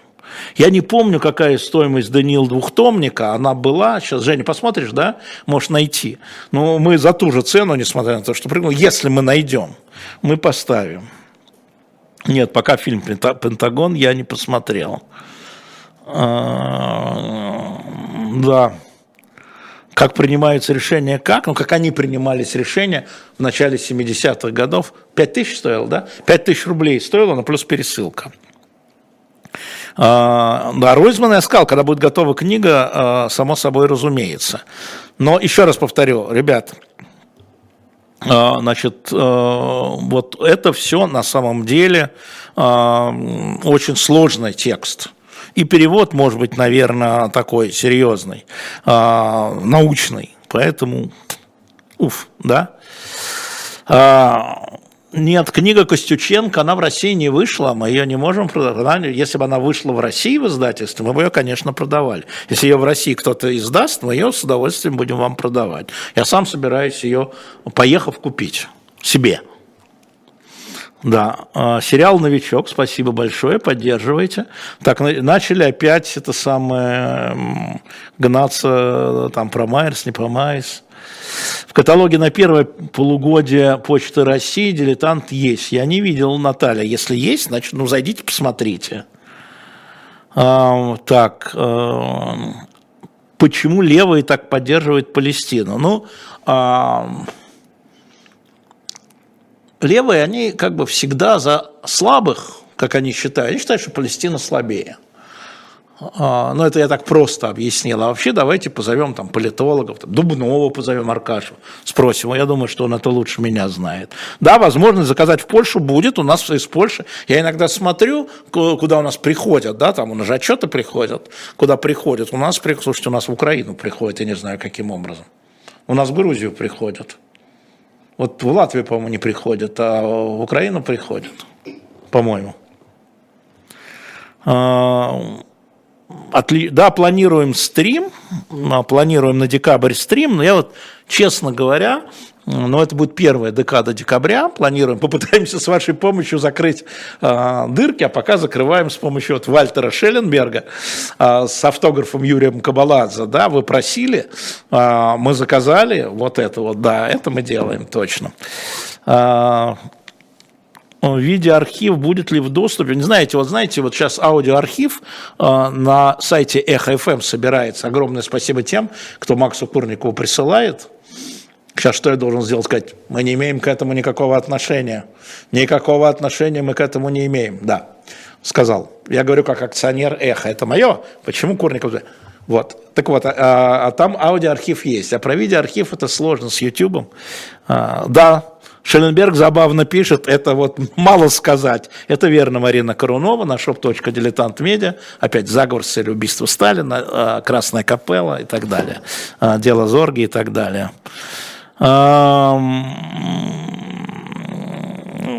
Я не помню, какая стоимость Даниил двухтомника, она была, сейчас, Женя, посмотришь, да, можешь найти. Но мы за ту же цену, несмотря на то, что прыгнул, если мы найдем, мы поставим. Нет, пока фильм «Пентагон» я не посмотрел. А, да. Как принимаются решения, как? Ну, как они принимались решения в начале 70-х годов. 5 тысяч стоило, да? 5 тысяч рублей стоило, но плюс пересылка. А, да, Ройзман я сказал, когда будет готова книга, а, само собой разумеется. Но еще раз повторю, ребят, а, значит, вот это все на самом деле очень сложный текст. И перевод может быть, наверное, такой серьезный, научный. Поэтому, уф, да. Нет, книга Костюченко, она в России не вышла, мы ее не можем продавать. Если бы она вышла в России в издательстве, мы бы ее, конечно, продавали. Если ее в России кто-то издаст, мы ее с удовольствием будем вам продавать. Я сам собираюсь ее, поехав, купить себе. Да, а, сериал «Новичок», спасибо большое, поддерживайте. Так, начали опять это самое гнаться там про Майерс, не про Майерс. В каталоге на первое полугодие Почты России «Дилетант» есть. Я не видел, Наталья. Если есть, значит, ну, зайдите, посмотрите. А, так, а, почему левые так поддерживают Палестину? Ну, а, левые, они как бы всегда за слабых, как они считают. Они считают, что Палестина слабее. А, ну, это я так просто объяснил. А вообще давайте позовем там политологов, там, Дубнова позовем Аркашу, спросим. Я думаю, что он это лучше меня знает. Да, возможность заказать в Польшу будет. У нас из Польши. Я иногда смотрю, куда у нас приходят, да, там у нас же отчеты приходят, куда приходят. У нас, слушайте, у нас в Украину приходят, я не знаю, каким образом. У нас в Грузию приходят. Вот в Латвию, по-моему, не приходят, а в Украину приходят, по-моему. Отли... да, планируем стрим, планируем на декабрь стрим, но я вот, честно говоря, но это будет первая декада декабря, планируем, <laughs> попытаемся с вашей помощью закрыть э, дырки, а пока закрываем с помощью вот Вальтера Шелленберга э, с автографом Юрием Кабаладзе, да, вы просили, э, мы заказали вот это вот, да, это мы делаем точно видеоархив будет ли в доступе. Не знаете, вот знаете, вот сейчас аудиоархив э, на сайте Эхо FM собирается. Огромное спасибо тем, кто Максу Курникову присылает. Сейчас что я должен сделать? Сказать, мы не имеем к этому никакого отношения. Никакого отношения мы к этому не имеем. Да, сказал. Я говорю как акционер Эхо. Это мое. Почему Курников? Вот. Так вот, а, а там аудиоархив есть. А про видеоархив это сложно с YouTube. А, да, Шелленберг забавно пишет, это вот мало сказать. Это верно Марина Корунова на shop.diletant.media. Опять заговор с целью убийства Сталина, а, Красная капелла и так далее. А, дело Зорги и так далее.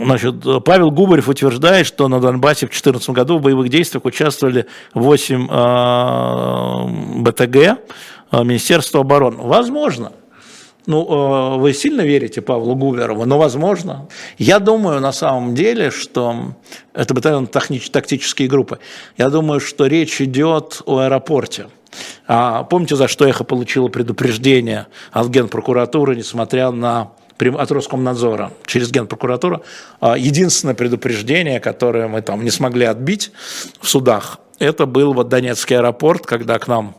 Значит, Павел Губарев утверждает, что на Донбассе в 2014 году в боевых действиях участвовали 8 э, БТГ э, Министерства обороны. Возможно. Ну, э, вы сильно верите Павлу Губерову? Ну, возможно. Я думаю, на самом деле, что это батальон тактические группы. Я думаю, что речь идет о аэропорте. А помните, за что Эхо получило предупреждение от Генпрокуратуры, несмотря на от Роскомнадзора через Генпрокуратуру. А, единственное предупреждение, которое мы там не смогли отбить в судах, это был вот Донецкий аэропорт, когда к нам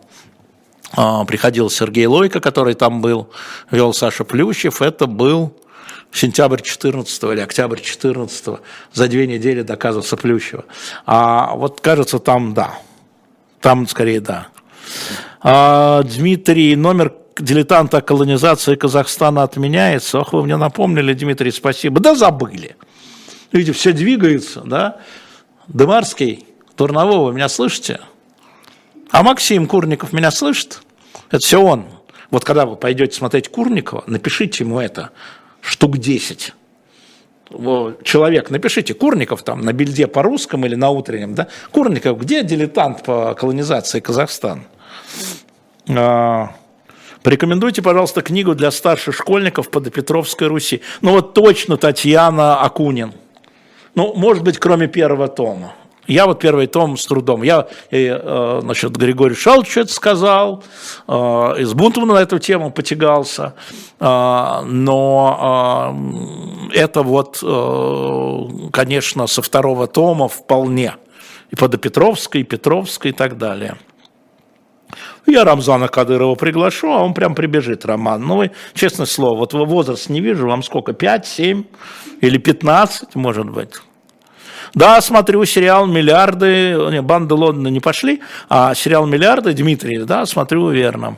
приходил Сергей Лойко, который там был, вел Саша Плющев, это был сентябрь 14 или октябрь 14 за две недели доказывался Плющева. А вот кажется, там да, там скорее да. А, Дмитрий, номер дилетанта колонизации Казахстана отменяется. Ох, вы мне напомнили, Дмитрий, спасибо. Да забыли. Видите, все двигается, да? Дымарский, Турнового, меня слышите? А Максим Курников меня слышит? Это все он. Вот когда вы пойдете смотреть Курникова, напишите ему это штук 10 человек, напишите Курников там на бильде по русскому или на утреннем, да? Курников, где дилетант по колонизации Казахстана? А, порекомендуйте, пожалуйста, книгу для старших школьников по Допетровской Руси. Ну вот точно Татьяна Акунин. Ну, может быть, кроме первого тома. Я вот первый том с трудом. Я, э, значит, Григорий Шалович это сказал, э, и с Бунтом на эту тему потягался, э, но это вот, конечно, со второго тома вполне. И по Допетровской, и Петровской и так далее. Я Рамзана Кадырова приглашу, а он прям прибежит, Роман. Ну, вы, честное слово, вот возраст не вижу, вам сколько, 5, 7 или 15, может быть? Да, смотрю сериал «Миллиарды», не, «Банды Лондона» не пошли, а сериал «Миллиарды» Дмитрий, да, смотрю верно.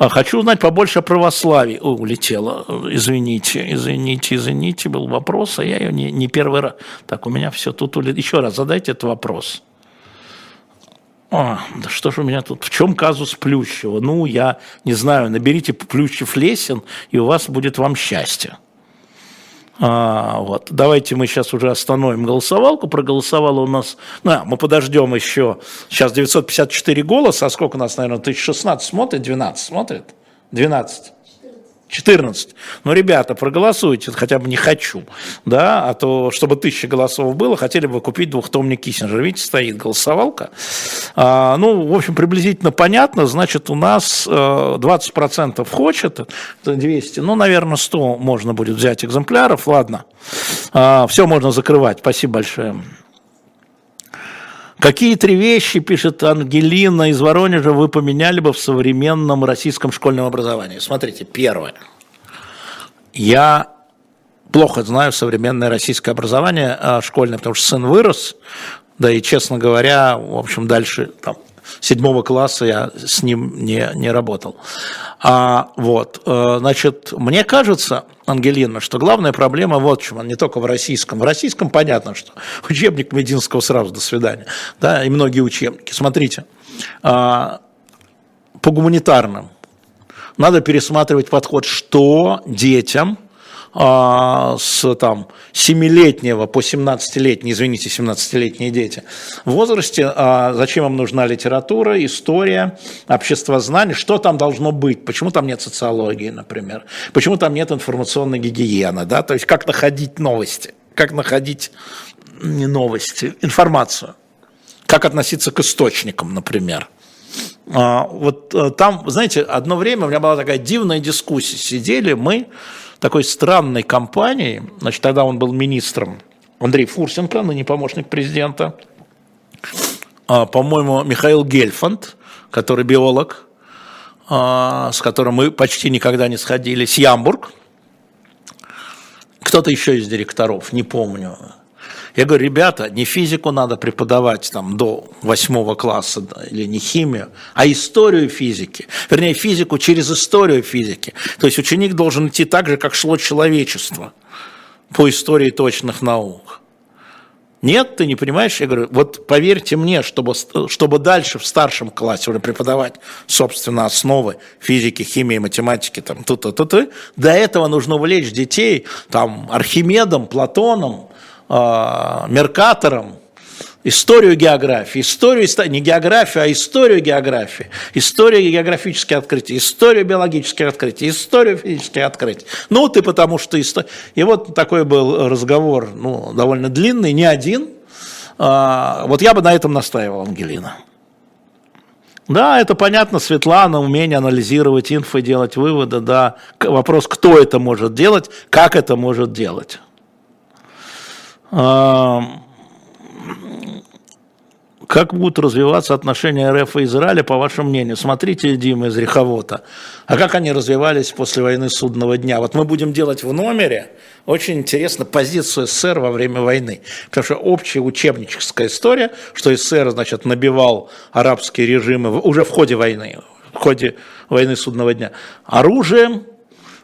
А хочу узнать побольше о православии. О, улетела. Извините, извините, извините, был вопрос, а я ее не, не первый раз. Так, у меня все тут улетело. Еще раз задайте этот вопрос. О, да что же у меня тут, в чем казус Плющева? Ну, я не знаю, наберите Плющев Лесин, и у вас будет вам счастье. А, вот. Давайте мы сейчас уже остановим голосовалку. Проголосовало у нас... Ну, а, мы подождем еще. Сейчас 954 голоса. А сколько у нас, наверное, 1016 смотрит? 12 смотрит? 12. 14. Ну, ребята, проголосуйте, хотя бы не хочу, да, а то, чтобы тысяча голосов было, хотели бы купить двухтомник Киссинджера. Видите, стоит голосовалка. А, ну, в общем, приблизительно понятно, значит, у нас 20% э, хочет, 200, ну, наверное, 100 можно будет взять экземпляров, ладно. А, все можно закрывать, спасибо большое. Какие три вещи, пишет Ангелина из Воронежа, вы поменяли бы в современном российском школьном образовании? Смотрите, первое. Я плохо знаю современное российское образование а, школьное, потому что сын вырос, да и, честно говоря, в общем, дальше там, седьмого класса я с ним не, не работал. А, вот, э, значит, мне кажется, Ангелина, что главная проблема вот в чем, не только в российском. В российском понятно, что учебник Мединского сразу до свидания, да, и многие учебники. Смотрите, а, по гуманитарным надо пересматривать подход, что детям – а, с там 7-летнего по 17-летний, извините, 17-летние дети, в возрасте, а, зачем им нужна литература, история, обществознание, что там должно быть, почему там нет социологии, например, почему там нет информационной гигиены, да, то есть как находить новости, как находить не новости, информацию, как относиться к источникам, например. А, вот э, там, знаете, одно время у меня была такая дивная дискуссия. Сидели мы такой странной компании, значит, тогда он был министром, Андрей Фурсенко, ныне помощник президента, а, по-моему, Михаил Гельфанд, который биолог, а, с которым мы почти никогда не сходились, Ямбург, кто-то еще из директоров, не помню, я говорю, ребята, не физику надо преподавать там до восьмого класса да, или не химию, а историю физики. Вернее, физику через историю физики. То есть ученик должен идти так же, как шло человечество по истории точных наук. Нет, ты не понимаешь? Я говорю, вот поверьте мне, чтобы, чтобы дальше в старшем классе уже преподавать, собственно, основы физики, химии, математики, там, ту -ту -ту -ту, до этого нужно увлечь детей там, Архимедом, Платоном, Меркатором, историю географии, историю, не географию, а историю географии, историю географических открытий, историю биологических открытий, историю физических открытий. Ну, ты потому что... И вот такой был разговор, ну, довольно длинный, не один. А, вот я бы на этом настаивал, Ангелина. Да, это понятно, Светлана, умение анализировать инфо, делать выводы, да. Вопрос, кто это может делать, как это может делать. Как будут развиваться отношения РФ и Израиля, по вашему мнению? Смотрите, Дима из Реховота. А как они развивались после войны судного дня? Вот мы будем делать в номере, очень интересно, позицию СССР во время войны. Потому что общая учебническая история, что СССР, значит, набивал арабские режимы уже в ходе войны, в ходе войны судного дня оружием, а,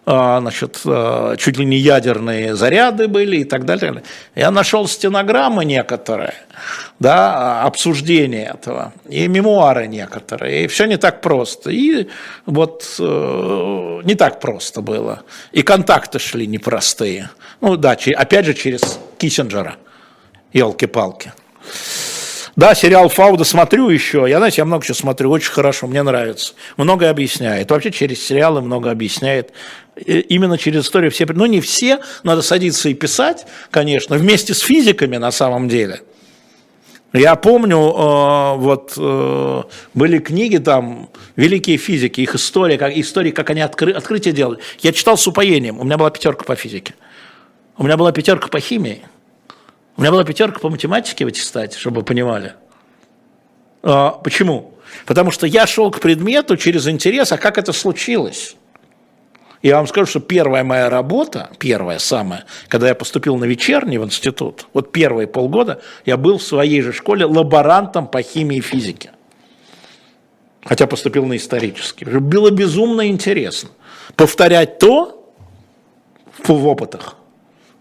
значит, а, чуть ли не ядерные заряды были и так далее. Я нашел стенограммы некоторые, да, обсуждения этого, и мемуары некоторые, и все не так просто. И вот э, не так просто было. И контакты шли непростые. Ну да, опять же через Киссинджера, елки-палки. Да, сериал Фауда смотрю еще. Я, знаете, я много чего смотрю, очень хорошо, мне нравится. Многое объясняет. Вообще через сериалы много объясняет. Именно через историю все... Ну, не все, надо садиться и писать, конечно, вместе с физиками на самом деле. Я помню, э, вот э, были книги там, великие физики, их история, как, истории, как они откры, открытия делали. Я читал с упоением, у меня была пятерка по физике. У меня была пятерка по химии. У меня была пятерка по математике в аттестате, чтобы вы понимали. А, почему? Потому что я шел к предмету через интерес, а как это случилось? Я вам скажу, что первая моя работа, первая самая, когда я поступил на вечерний в институт, вот первые полгода я был в своей же школе лаборантом по химии и физике. Хотя поступил на исторический. Было безумно интересно повторять то в опытах,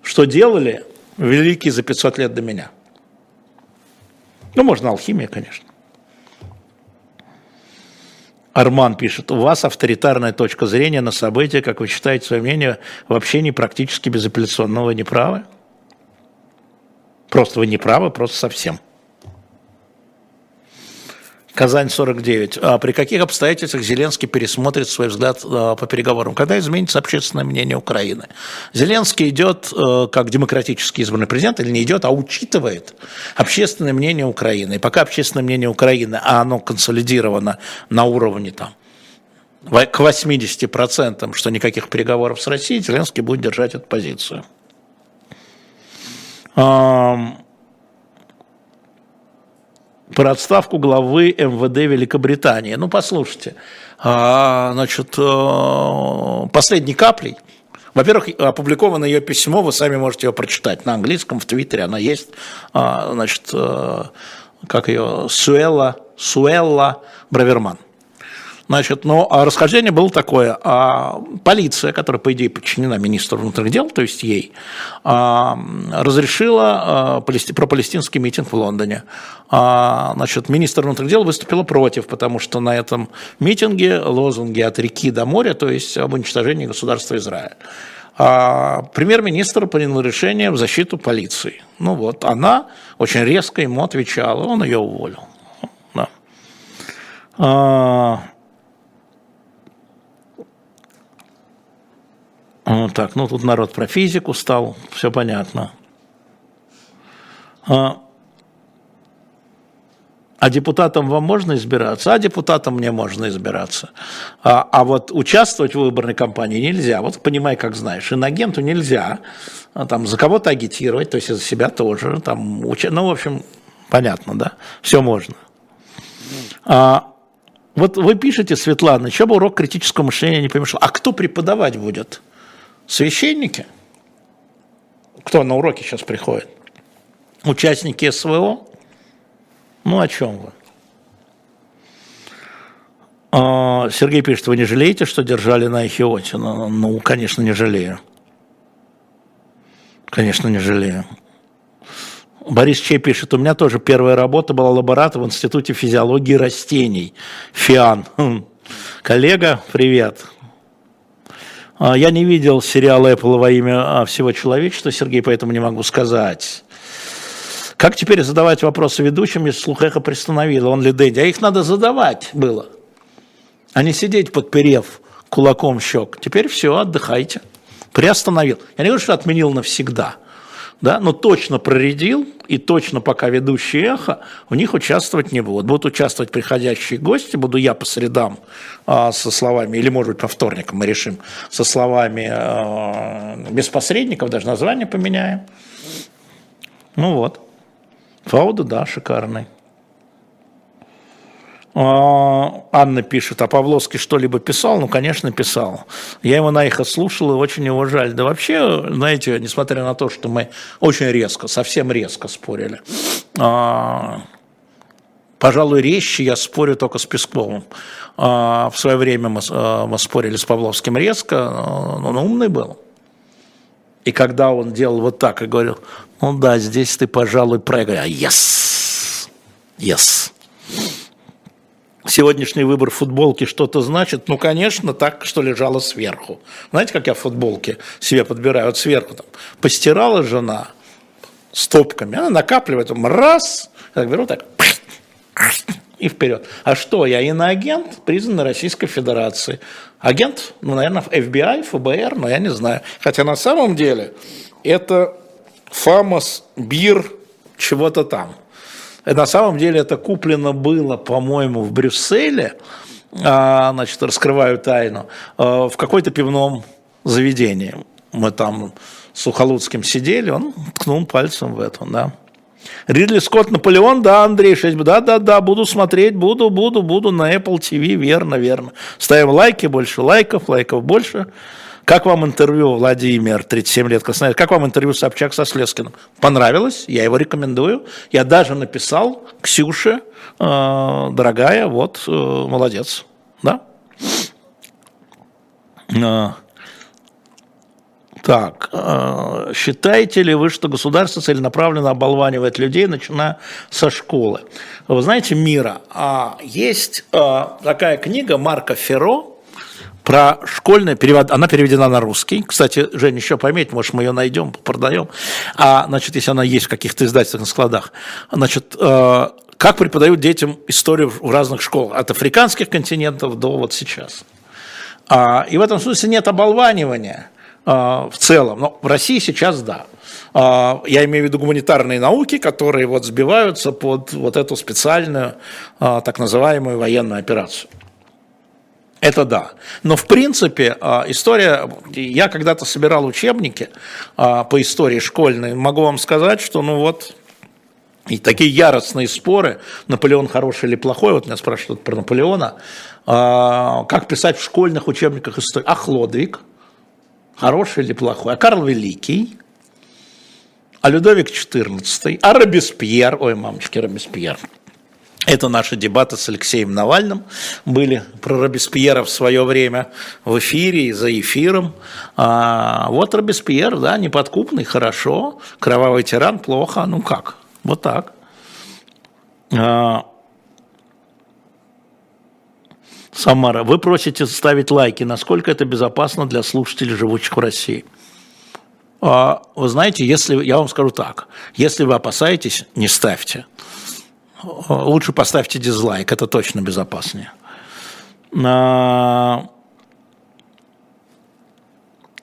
что делали великий за 500 лет до меня. Ну, можно алхимия, конечно. Арман пишет, у вас авторитарная точка зрения на события, как вы считаете свое мнение, вообще не практически безапелляционно, вы не правы? Просто вы не правы, просто совсем. Казань 49. А при каких обстоятельствах Зеленский пересмотрит свой взгляд а, по переговорам? Когда изменится общественное мнение Украины? Зеленский идет э, как демократически избранный президент или не идет, а учитывает общественное мнение Украины. И пока общественное мнение Украины, а оно консолидировано на уровне там, к 80%, что никаких переговоров с Россией, Зеленский будет держать эту позицию про отставку главы МВД Великобритании. Ну, послушайте, а, значит, э, последней каплей, во-первых, опубликовано ее письмо, вы сами можете ее прочитать на английском, в Твиттере она есть, а, значит, э, как ее, Суэлла, Суэлла Браверман. Значит, но а расхождение было такое. А полиция, которая, по идее, подчинена министру внутренних дел, то есть ей, а, разрешила а, про палестинский митинг в Лондоне. Значит, министр внутренних дел выступила против, потому что на этом митинге лозунги от реки до моря, то есть об уничтожении государства Израиль. А премьер-министр принял решение в защиту полиции. Ну вот, она очень резко ему отвечала, он ее уволил. Да. Вот так, ну тут народ про физику стал, все понятно. А, а депутатам вам можно избираться? А депутатам мне можно избираться. А, а вот участвовать в выборной кампании нельзя. Вот понимай, как знаешь. Инагенту нельзя. А там за кого-то агитировать, то есть за себя тоже. Там, уча... Ну, в общем, понятно, да? Все можно. А, вот вы пишете, Светлана, что бы урок критического мышления не помешал. А кто преподавать будет? Священники, кто на уроки сейчас приходит, участники СВО, ну о чем вы? А, Сергей пишет, вы не жалеете, что держали на Эхиоте? Ну, ну, конечно, не жалею. Конечно, не жалею. Борис Чей пишет, у меня тоже первая работа была лаборатор в Институте физиологии растений. ФИАН. Хм. Коллега, привет. А, я не видел сериал Apple во имя а, всего человечества, Сергей, поэтому не могу сказать. Как теперь задавать вопросы ведущим, если слух эхо приостановило? Он ли Дэнди? А их надо задавать было, а не сидеть подперев кулаком щек. Теперь все, отдыхайте. Приостановил. Я не говорю, что отменил навсегда – да, но точно проредил, и точно пока ведущие эхо, в них участвовать не будут. Будут участвовать приходящие гости, буду я по средам а, со словами, или может быть по вторникам мы решим, со словами а, без посредников, даже название поменяем. Ну вот. Фауда, да, шикарный. А, Анна пишет, а Павловский что-либо писал? Ну, конечно, писал. Я его на эхо слушал и очень его жаль. Да вообще, знаете, несмотря на то, что мы очень резко, совсем резко спорили, а, пожалуй, резче я спорю только с Песковым. А, в свое время мы, мы спорили с Павловским резко, он умный был. И когда он делал вот так и говорил, ну да, здесь ты, пожалуй, проиграешь. Yes! Yes! Сегодняшний выбор футболки что-то значит? Ну, конечно, так, что лежало сверху. Знаете, как я футболки себе подбираю? Вот сверху там постирала жена стопками, она накапливает, там, я беру так, и вперед. А что, я иноагент, признанный Российской Федерацией. Агент, ну, наверное, FBI, ФБР, но я не знаю. Хотя на самом деле это ФАМОС, БИР, чего-то там. На самом деле это куплено было, по-моему, в Брюсселе, а, значит, раскрываю тайну, а, в какой-то пивном заведении. Мы там с Ухолудским сидели, он ткнул пальцем в это, да. Ридли Скотт, Наполеон, да, Андрей 6, да, да, да, буду смотреть, буду, буду, буду на Apple TV, верно, верно. Ставим лайки, больше лайков, лайков больше. Как вам интервью, Владимир, 37 лет Краснодар, как вам интервью Собчак со Слескиным? Понравилось, я его рекомендую. Я даже написал Ксюше, э, дорогая, вот, э, молодец, да? Э, так, э, считаете ли вы, что государство целенаправленно оболванивает людей, начиная со школы? Вы знаете, Мира, а есть э, такая книга Марка Ферро про школьный перевод, она переведена на русский. Кстати, Женя, еще пометь, может, мы ее найдем, продаем. А, значит, если она есть в каких-то издательных складах. Значит, э, как преподают детям историю в разных школах, от африканских континентов до вот сейчас. А, и в этом смысле нет оболванивания а, в целом. Но в России сейчас да. А, я имею в виду гуманитарные науки, которые вот сбиваются под вот эту специальную а, так называемую военную операцию. Это да. Но в принципе а, история, я когда-то собирал учебники а, по истории школьной, могу вам сказать, что ну вот и такие яростные споры, Наполеон хороший или плохой, вот меня спрашивают про Наполеона, а, как писать в школьных учебниках истории. А Хлодвиг, хороший или плохой, а Карл Великий, а Людовик XIV, а Робеспьер, ой, мамочки, Робеспьер – это наши дебаты с Алексеем Навальным были про Робеспьера в свое время в эфире и за эфиром. А вот Робеспьер, да, неподкупный, хорошо, кровавый тиран, плохо, ну как, вот так. А... Самара, вы просите ставить лайки. Насколько это безопасно для слушателей, живущих в России? А, вы знаете, если я вам скажу так, если вы опасаетесь, не ставьте лучше поставьте дизлайк, это точно безопаснее.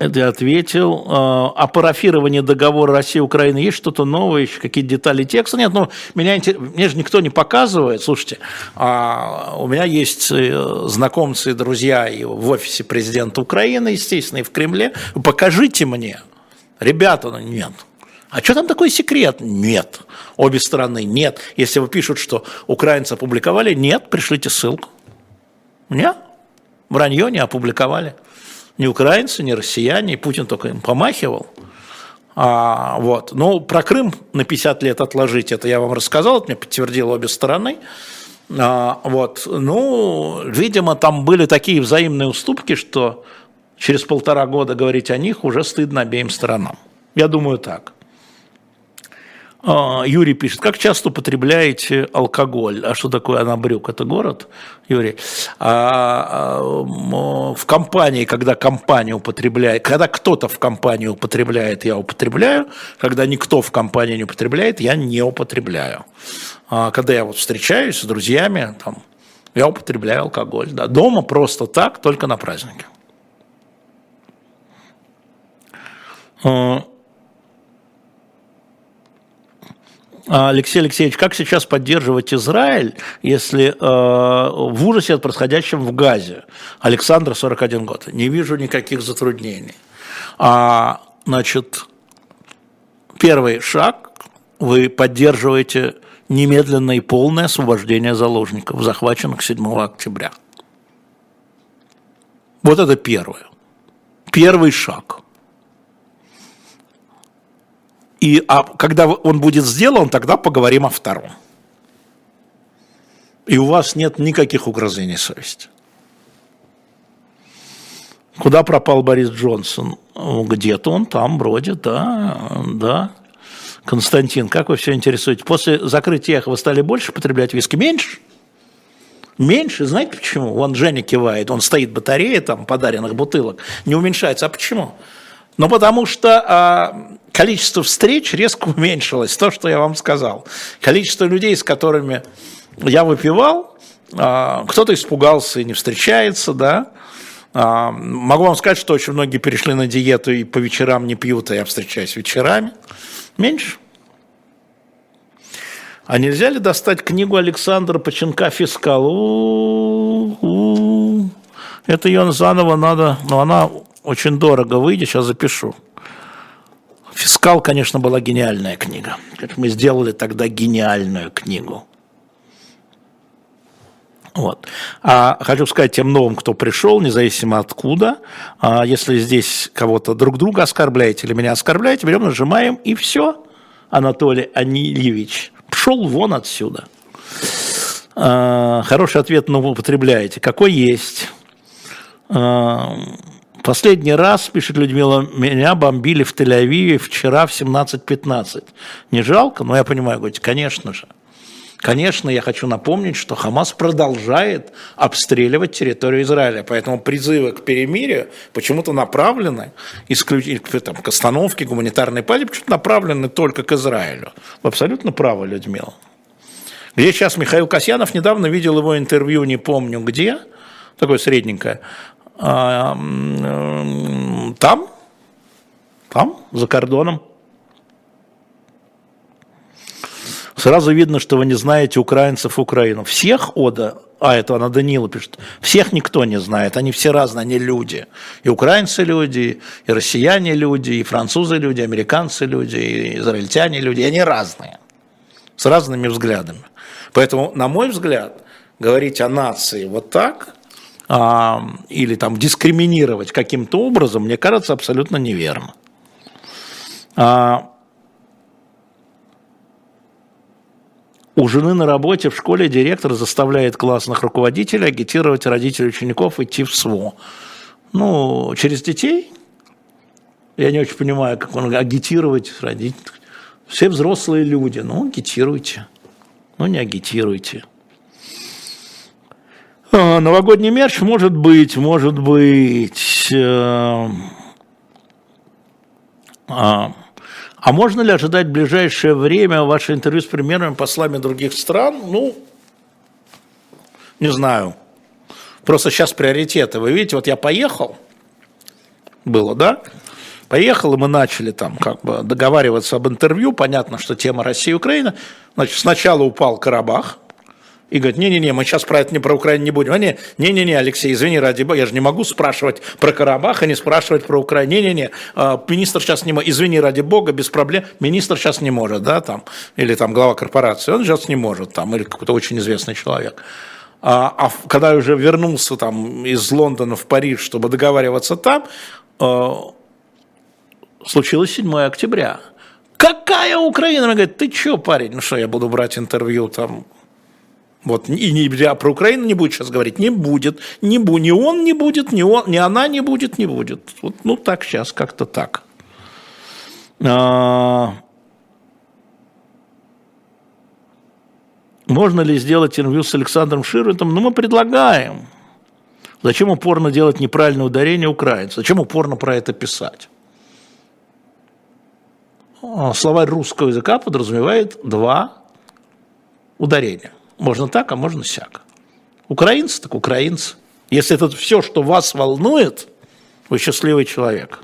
Это я ответил. О а парафировании договора России-Украины есть что-то новое, еще какие-то детали текста? Нет, ну, меня, мне же никто не показывает. Слушайте, а у меня есть э, знакомцы и друзья и в офисе президента Украины, естественно, и в Кремле. Покажите мне. Ребята, ну, нет. А что там такой секрет? Нет. Обе стороны нет. Если вы пишут, что украинцы опубликовали, нет, пришлите ссылку. Нет. Вранье не опубликовали. Ни украинцы, ни россияне, и Путин только им помахивал. А, вот. Ну, про Крым на 50 лет отложить, это я вам рассказал, это мне подтвердило обе стороны. А, вот. Ну, видимо, там были такие взаимные уступки, что через полтора года говорить о них уже стыдно обеим сторонам. Я думаю так. А, Юрий пишет, как часто употребляете алкоголь? А что такое Анабрюк? Это город, Юрий? А, а, в компании, когда компания употребляет, когда кто-то в компании употребляет, я употребляю. Когда никто в компании не употребляет, я не употребляю. А, когда я вот встречаюсь с друзьями, там, я употребляю алкоголь. Да. Дома просто так, только на празднике. А, А, Алексей Алексеевич, как сейчас поддерживать Израиль, если э, в ужасе от происходящего в Газе? Александр, 41 год. Не вижу никаких затруднений. А, значит, первый шаг, вы поддерживаете немедленное и полное освобождение заложников, захваченных 7 октября. Вот это первое. Первый шаг – и а когда он будет сделан, тогда поговорим о втором. И у вас нет никаких угрызений совести. Куда пропал Борис Джонсон? Где-то он там бродит, да, да. Константин, как вы все интересуете? После закрытия эхо вы стали больше потреблять виски? Меньше? Меньше, знаете почему? Вон Женя кивает, он стоит батарея там подаренных бутылок, не уменьшается. А почему? Ну, потому что а, количество встреч резко уменьшилось, то, что я вам сказал. Количество людей, с которыми я выпивал, а, кто-то испугался и не встречается, да. А, могу вам сказать, что очень многие перешли на диету и по вечерам не пьют, а я встречаюсь вечерами. Меньше. А нельзя ли достать книгу Александра Поченка «Фискал»? У-у-у. Это ее заново надо, но она очень дорого выйдет, сейчас запишу. «Фискал», конечно, была гениальная книга. Мы сделали тогда гениальную книгу. Вот. А хочу сказать тем новым, кто пришел, независимо откуда, а если здесь кого-то друг друга оскорбляете или меня оскорбляете, берем, нажимаем, и все. Анатолий Анильевич пшел вон отсюда. А, хороший ответ, но вы употребляете. Какой есть? А, Последний раз, пишет Людмила, меня бомбили в Тель-Авиве вчера в 17.15. Не жалко? Но я понимаю, говорите, конечно же. Конечно, я хочу напомнить, что Хамас продолжает обстреливать территорию Израиля, поэтому призывы к перемирию почему-то направлены исключительно там, к остановке гуманитарной пали, почему-то направлены только к Израилю. Вы абсолютно правы, Людмила. Где сейчас Михаил Касьянов, недавно видел его интервью, не помню где, такое средненькое, там, там, за кордоном. Сразу видно, что вы не знаете украинцев Украину. Всех Ода, а это она Данила пишет, всех никто не знает, они все разные, они люди. И украинцы люди, и россияне люди, и французы люди, и американцы люди, и израильтяне люди, и они разные, с разными взглядами. Поэтому, на мой взгляд, говорить о нации вот так – а, или там дискриминировать каким-то образом, мне кажется, абсолютно неверно. А, у жены на работе в школе директор заставляет классных руководителей агитировать родителей учеников идти в СВО. Ну, через детей? Я не очень понимаю, как он агитировать родителей. Все взрослые люди, ну, агитируйте. Ну, не агитируйте. А, новогодний мерч может быть, может быть. Э, а, а можно ли ожидать в ближайшее время ваше интервью с премьерами, послами других стран? Ну, не знаю. Просто сейчас приоритеты. Вы видите, вот я поехал, было, да? Поехал, и мы начали там как бы договариваться об интервью. Понятно, что тема Россия и Украина. Значит, сначала упал Карабах, и говорит, не-не-не, мы сейчас про это не про Украину не будем. Не, не-не-не, Алексей, извини, ради бога, я же не могу спрашивать про Карабах, а не спрашивать про Украину. Не-не-не, а, министр сейчас не может, извини, ради бога, без проблем, министр сейчас не может, да, там, или там глава корпорации, он сейчас не может, там, или какой-то очень известный человек. А, а когда я уже вернулся там из Лондона в Париж, чтобы договариваться там, а, случилось 7 октября. Какая Украина? Она говорит, ты что, парень, ну что, я буду брать интервью там вот, и не, а про Украину не будет сейчас говорить, не будет, не, бу, ни он не будет, ни, он, ни она не будет, не будет. Вот, ну, так сейчас, как-то так. А, можно ли сделать интервью с Александром Ширвиндом? Ну, мы предлагаем. Зачем упорно делать неправильное ударение украинцев? Зачем упорно про это писать? А, словарь русского языка подразумевает два ударения. Можно так, а можно сяк. Украинцы, так украинцы. Если это все, что вас волнует, вы счастливый человек.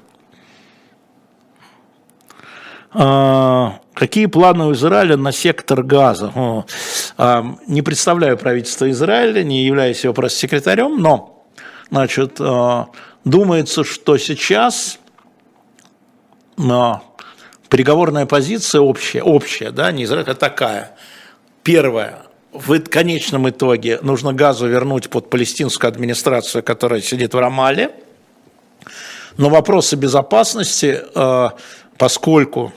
А, какие планы у Израиля на сектор газа? О, а, не представляю правительство Израиля, не являюсь его пресс-секретарем, но значит, а, думается, что сейчас а, переговорная позиция общая, общая, да, не Израиль, а такая. Первая, в конечном итоге нужно газу вернуть под палестинскую администрацию, которая сидит в Рамале. Но вопросы безопасности, э, поскольку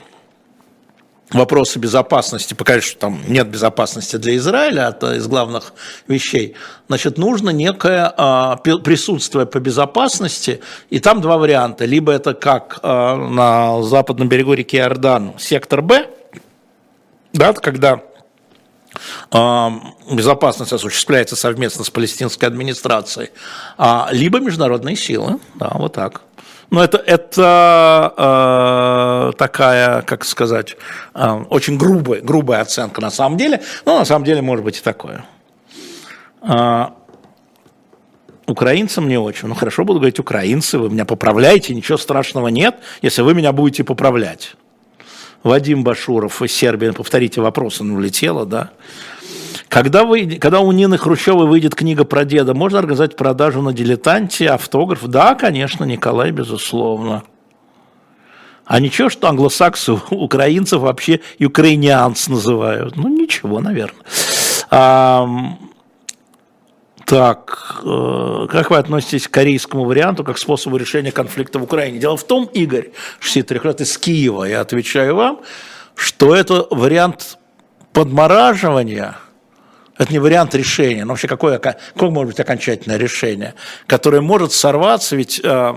вопросы безопасности, пока что там нет безопасности для Израиля, это из главных вещей, значит, нужно некое а, присутствие по безопасности, и там два варианта. Либо это как а, на западном берегу реки Иордан, сектор Б, да, когда безопасность осуществляется совместно с палестинской администрацией, а, либо международные силы, да, вот так. Но это, это э, такая, как сказать, э, очень грубая, грубая оценка на самом деле, но на самом деле может быть и такое. Э, украинцам не очень. Ну хорошо, буду говорить украинцы, вы меня поправляете, ничего страшного нет, если вы меня будете поправлять. Вадим Башуров из Сербии, повторите вопрос, он улетела, да. Когда, вы, когда у Нины Хрущевой выйдет книга про деда, можно организовать продажу на дилетанте, автограф? Да, конечно, Николай, безусловно. А ничего, что англосаксы украинцев вообще украинианц называют? Ну, ничего, наверное. Так, э, как вы относитесь к корейскому варианту как способу решения конфликта в Украине? Дело в том, Игорь, 63 лет из Киева, я отвечаю вам, что это вариант подмораживания, это не вариант решения, но вообще какое, какое может быть окончательное решение, которое может сорваться, ведь э,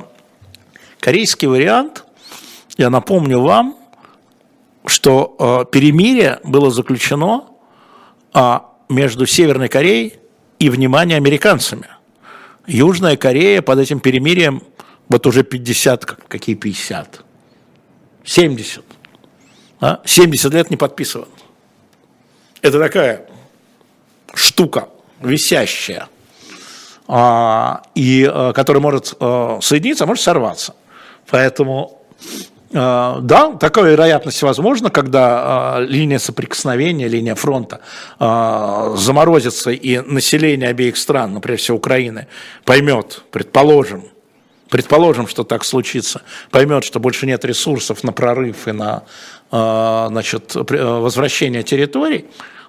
корейский вариант, я напомню вам, что э, перемирие было заключено э, между Северной Кореей и, внимание, американцами. Южная Корея под этим перемирием вот уже 50, какие 50? 70. А? 70 лет не подписывал. Это такая штука висящая, а, и а, которая может а, соединиться, а может сорваться. Поэтому да, такая вероятность возможна, когда э, линия соприкосновения, линия фронта э, заморозится, и население обеих стран, например, всего Украины, поймет, предположим, предположим, что так случится, поймет, что больше нет ресурсов на прорыв и на э, значит, возвращение территорий,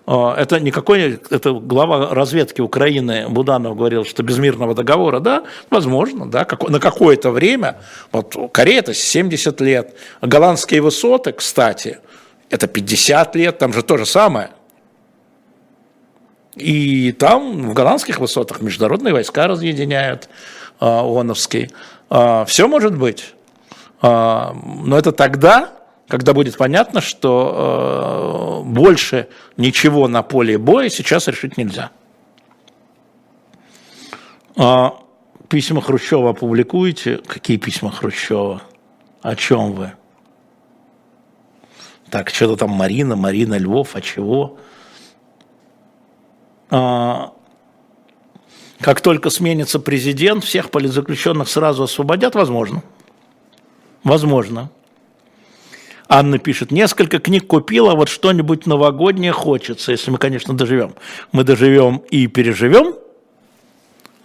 это никакой, это глава разведки Украины Буданов говорил, что без мирного договора, да, возможно, да, на какое-то время, вот Корея это 70 лет, голландские высоты, кстати, это 50 лет, там же то же самое. И там в голландских высотах международные войска разъединяют э, ООНовские. Э, все может быть. Но это тогда, когда будет понятно, что э, больше ничего на поле боя сейчас решить нельзя. А письма Хрущева опубликуете? Какие письма Хрущева? О чем вы? Так, что-то там Марина, Марина Львов, а чего? А, как только сменится президент, всех политзаключенных сразу освободят, возможно. Возможно. Анна пишет, несколько книг купила, вот что-нибудь новогоднее хочется, если мы, конечно, доживем. Мы доживем и переживем.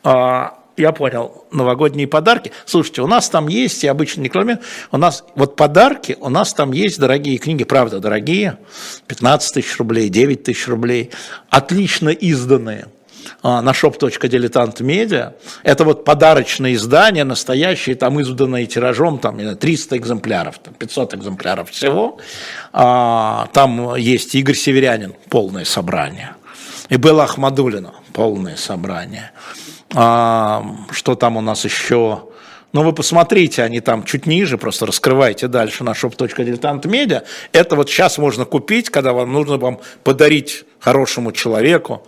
А, я понял, новогодние подарки. Слушайте, у нас там есть, и обычно не кроме, у нас вот подарки, у нас там есть дорогие книги, правда, дорогие, 15 тысяч рублей, 9 тысяч рублей, отлично изданные – на shop.diletant.media. Это вот подарочные издания, настоящие, там изданные тиражом, там 300 экземпляров, там 500 экземпляров всего. А, там есть Игорь Северянин, полное собрание. И Белла Ахмадулина, полное собрание. А, что там у нас еще? но вы посмотрите, они там чуть ниже, просто раскрывайте дальше на shop.diletant.media. Это вот сейчас можно купить, когда вам нужно вам подарить хорошему человеку.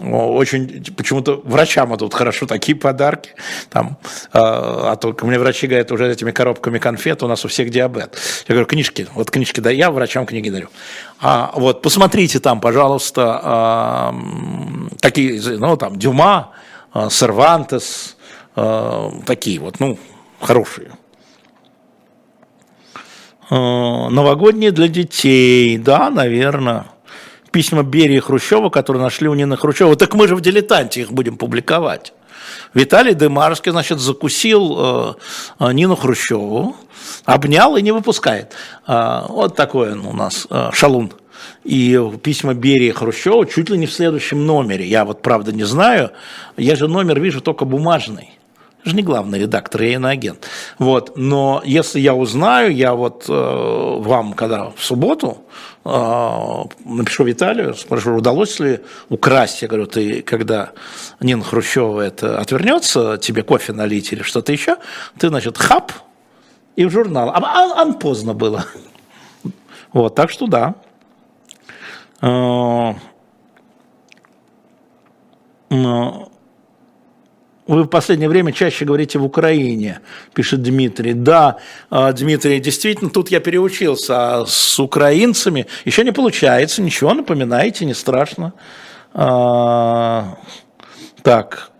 Очень почему-то врачам идут хорошо такие подарки. Там, а, а только мне врачи говорят, уже этими коробками конфет у нас у всех диабет. Я говорю, книжки, вот книжки, да, я врачам книги дарю. А, вот, посмотрите там, пожалуйста, а, такие, ну, там, Дюма, а, Сервантес, а, такие вот, ну, хорошие. А, новогодние для детей, да, наверное письма Берии и Хрущева, которые нашли у Нины Хрущева. Так мы же в «Дилетанте» их будем публиковать. Виталий Демарский, значит, закусил э, э, Нину Хрущеву, обнял и не выпускает. Э, вот такой он у нас э, шалун. И письма Берии Хрущева чуть ли не в следующем номере. Я вот правда не знаю. Я же номер вижу только бумажный. Же не главный редактор, я иноагент. Вот. Но если я узнаю, я вот э, вам, когда в субботу а, напишу Виталию, спрошу, удалось ли украсть, я говорю, ты когда Нина Хрущева это отвернется, тебе кофе налить или что-то еще, ты, значит, хап, и в журнал. А, а, а поздно было. Вот, так что да. А, вы в последнее время чаще говорите в Украине, пишет Дмитрий. Да, а, Дмитрий, действительно, тут я переучился а с украинцами. Еще не получается, ничего, напоминайте, не страшно. А, так,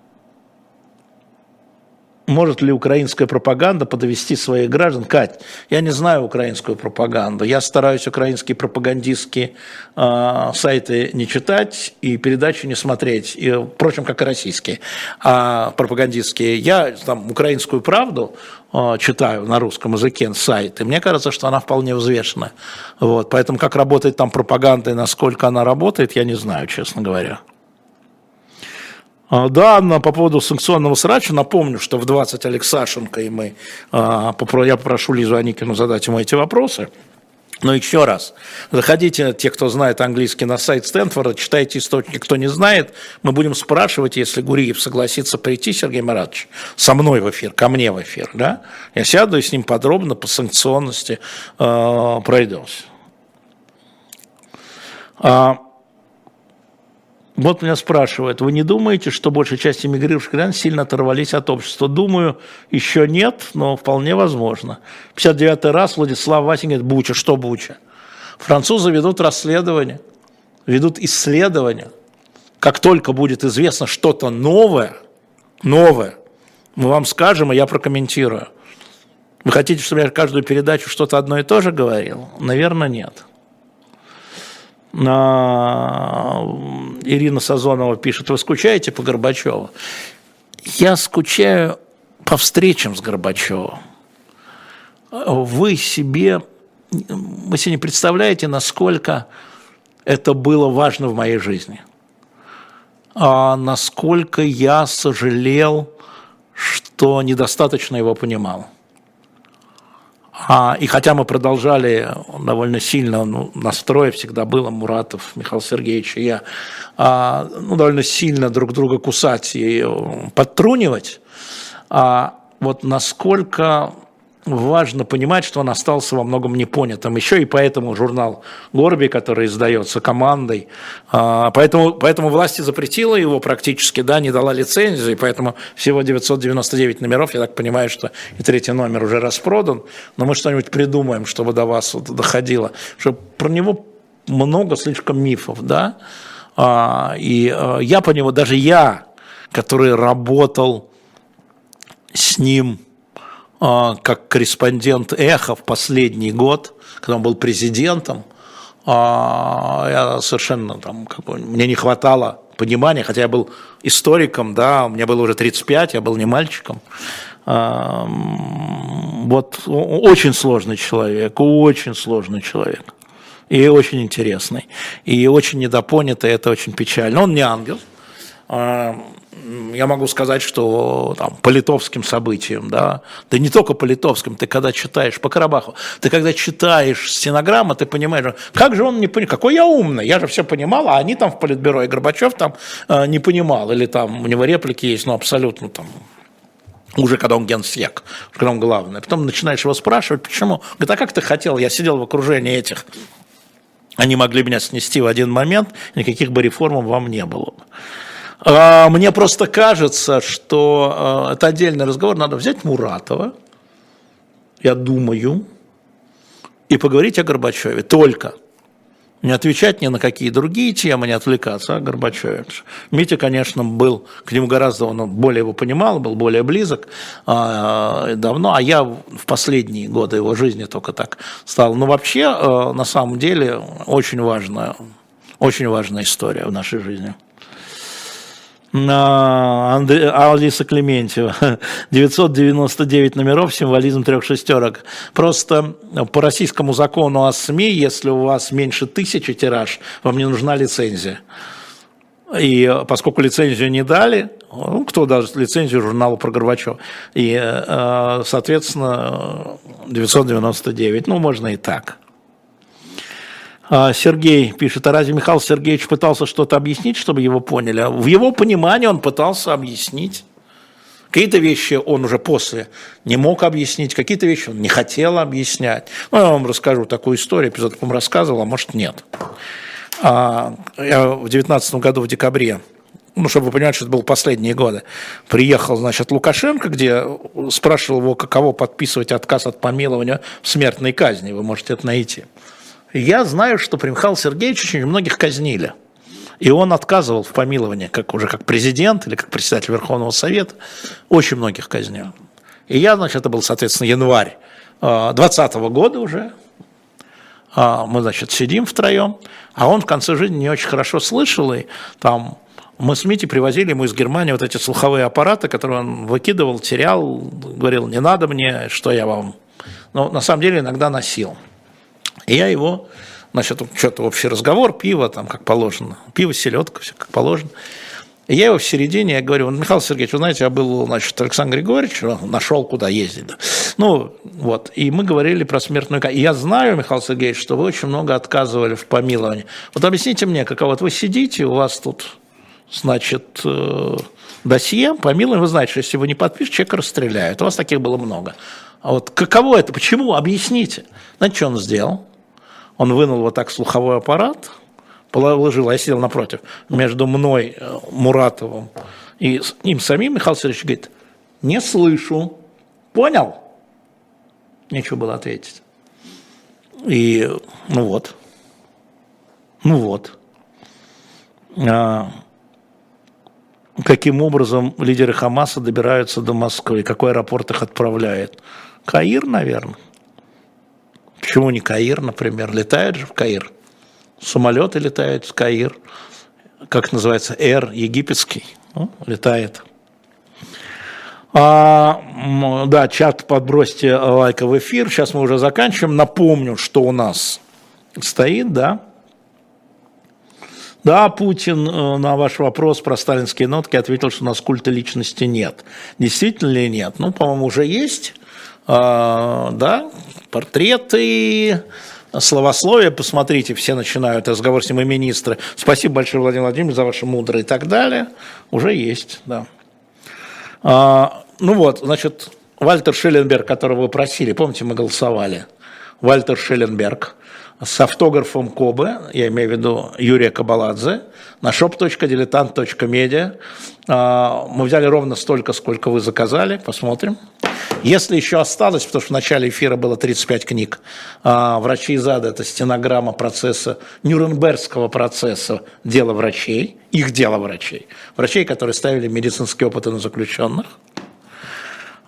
может ли украинская пропаганда подвести своих граждан? Кать, я не знаю украинскую пропаганду. Я стараюсь украинские пропагандистские э, сайты не читать и передачи не смотреть. И, впрочем, как и российские а пропагандистские. Я там украинскую правду э, читаю на русском языке сайты. Мне кажется, что она вполне взвешена. Вот. Поэтому как работает там пропаганда и насколько она работает, я не знаю, честно говоря. А, да, по поводу санкционного срача напомню, что в 20 Олег Сашенко и мы, а, я попрошу Лизу Аникину задать ему эти вопросы. Но еще раз, заходите, те, кто знает английский, на сайт Стэнфорда, читайте источник, кто не знает, мы будем спрашивать, если Гуриев согласится прийти, Сергей Маратович, со мной в эфир, ко мне в эфир, да, я сяду и с ним подробно по санкционности э, пройдусь. Вот меня спрашивают, вы не думаете, что большая часть эмигрировавших граждан сильно оторвались от общества? Думаю, еще нет, но вполне возможно. 59-й раз Владислав Васин говорит, Буча, что Буча? Французы ведут расследование, ведут исследования. Как только будет известно что-то новое, новое, мы вам скажем, и я прокомментирую. Вы хотите, чтобы я каждую передачу что-то одно и то же говорил? Наверное, нет. Ирина Сазонова пишет, вы скучаете по Горбачеву? Я скучаю по встречам с Горбачевым. Вы себе, вы себе не представляете, насколько это было важно в моей жизни. А насколько я сожалел, что недостаточно его понимал. А, и хотя мы продолжали довольно сильно, ну, настрое всегда было Муратов, Михаил Сергеевич и я, а, ну, довольно сильно друг друга кусать и э, подтрунивать, а, вот насколько важно понимать, что он остался во многом непонятым. Еще и поэтому журнал «Горби», который издается командой, а, поэтому, поэтому власти запретила его практически, да, не дала лицензию, и поэтому всего 999 номеров, я так понимаю, что и третий номер уже распродан, но мы что-нибудь придумаем, чтобы до вас вот доходило, что про него много слишком мифов, да, а, и а, я по нему, даже я, который работал с ним как корреспондент «Эхо» в последний год, когда он был президентом, а, я совершенно там, как бы, мне не хватало понимания, хотя я был историком, да, мне было уже 35, я был не мальчиком. А, вот очень сложный человек, очень сложный человек. И очень интересный. И очень недопонятый, это очень печально. Он не ангел я могу сказать, что там, по литовским событиям, да, да не только по литовским, ты когда читаешь по Карабаху, ты когда читаешь стенограмму, ты понимаешь, как же он не понимал, какой я умный, я же все понимал, а они там в Политбюро, и Горбачев там э, не понимал, или там у него реплики есть, ну, абсолютно там уже когда он генсек, когда он главный. Потом начинаешь его спрашивать, почему. Говорит, а как ты хотел? Я сидел в окружении этих. Они могли меня снести в один момент, никаких бы реформ вам не было. А, мне просто кажется, что а, это отдельный разговор. Надо взять Муратова, я думаю, и поговорить о Горбачеве. Только не отвечать ни на какие другие темы, не отвлекаться, а Горбачеве. Митя, конечно, был, к нему гораздо, он более его понимал, был более близок э, давно, а я в последние годы его жизни только так стал. Но вообще, э, на самом деле, очень важная, очень важная история в нашей жизни. Андре... Алиса Клементьева. <laughs> 999 номеров, символизм трех шестерок. Просто по российскому закону о СМИ, если у вас меньше тысячи тираж, вам не нужна лицензия. И поскольку лицензию не дали, ну, кто даст лицензию журналу про Горбачева? И, э, соответственно, 999, ну, можно и так. А, Сергей пишет, а разве Михаил Сергеевич пытался что-то объяснить, чтобы его поняли? А в его понимании он пытался объяснить. Какие-то вещи он уже после не мог объяснить, какие-то вещи он не хотел объяснять. Ну, я вам расскажу такую историю, эпизод вам рассказывал, а может нет. А, я в 2019 году в декабре ну, чтобы вы понимали, что это было последние годы, приехал, значит, Лукашенко, где спрашивал его, каково подписывать отказ от помилования в смертной казни, вы можете это найти. Я знаю, что при Михаиле Сергеевиче очень многих казнили. И он отказывал в помиловании, как уже как президент или как председатель Верховного Совета, очень многих казнил. И я, значит, это был, соответственно, январь 2020 а, года уже. А, мы, значит, сидим втроем, а он в конце жизни не очень хорошо слышал, и там мы с Мити привозили ему из Германии вот эти слуховые аппараты, которые он выкидывал, терял, говорил, не надо мне, что я вам... Но на самом деле иногда носил. И я его, значит, что-то общий разговор, пиво там как положено, пиво, селедка, все как положено. И я его в середине, я говорю, Михаил Сергеевич, вы знаете, я был, значит, Александр Григорьевич, нашел, куда ездить. Да. Ну, вот, и мы говорили про смертную казнь. Я знаю, Михаил Сергеевич, что вы очень много отказывали в помиловании. Вот объясните мне, каково, вот вы сидите, у вас тут, значит, э, досье, помилование, вы знаете, что если вы не подпишете, человека расстреляют. У вас таких было много. А вот каково это, почему, объясните. Знаете, что он сделал? Он вынул вот так слуховой аппарат, положил, а я сидел напротив, между мной, э, Муратовым и им самим, Михаил Сергеевич говорит, не слышу, понял? Нечего было ответить. И ну вот, ну вот. А, каким образом лидеры Хамаса добираются до Москвы, какой аэропорт их отправляет? Каир, наверное. Почему не Каир, например? Летают же в Каир. Самолеты летают в Каир. Как называется? Эр египетский. Ну, летает. А, да, чат подбросьте лайка в эфир. Сейчас мы уже заканчиваем. Напомню, что у нас стоит, да. Да, Путин э, на ваш вопрос про сталинские нотки ответил, что у нас культа личности нет. Действительно ли нет? Ну, по-моему, уже есть. А, да, портреты, словословие, посмотрите, все начинают разговор с ним и министры. Спасибо большое, Владимир Владимирович, за ваши мудрые и так далее. Уже есть, да. А, ну вот, значит, Вальтер Шелленберг, которого вы просили, помните, мы голосовали. Вальтер Шелленберг с автографом Кобы, я имею в виду Юрия Кабаладзе, на shop.diletant.media. А, мы взяли ровно столько, сколько вы заказали, посмотрим. Если еще осталось, потому что в начале эфира было 35 книг, а, «Врачи из ада» – это стенограмма процесса, Нюрнбергского процесса «Дело врачей», их дело врачей, врачей, которые ставили медицинские опыты на заключенных.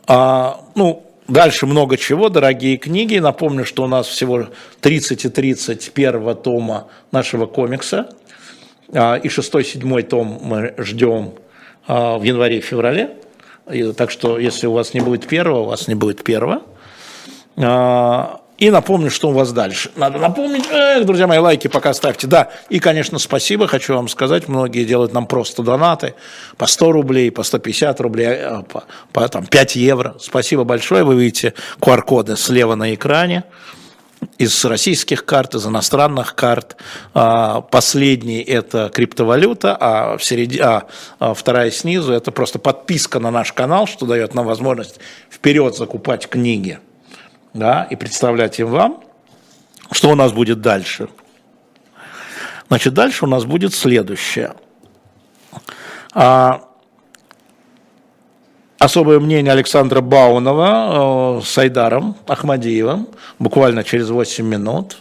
А, ну, Дальше много чего, дорогие книги. Напомню, что у нас всего 30 и 30 первого тома нашего комикса. А, и шестой, седьмой том мы ждем в январе-феврале. Так что, если у вас не будет первого, у вас не будет первого. А, и напомню, что у вас дальше. Надо напомнить, эх, друзья мои, лайки пока ставьте. Да, и, конечно, спасибо, хочу вам сказать, многие делают нам просто донаты по 100 рублей, по 150 рублей, а, по, по там, 5 евро. Спасибо большое, вы видите QR-коды слева на экране. Из российских карт, из иностранных карт. А, последний – это криптовалюта, а, в середине, а, а вторая снизу – это просто подписка на наш канал, что дает нам возможность вперед закупать книги да, и представлять им вам. Что у нас будет дальше? Значит, дальше у нас будет следующее. А, особое мнение Александра Баунова э, с Айдаром Ахмадиевым буквально через 8 минут.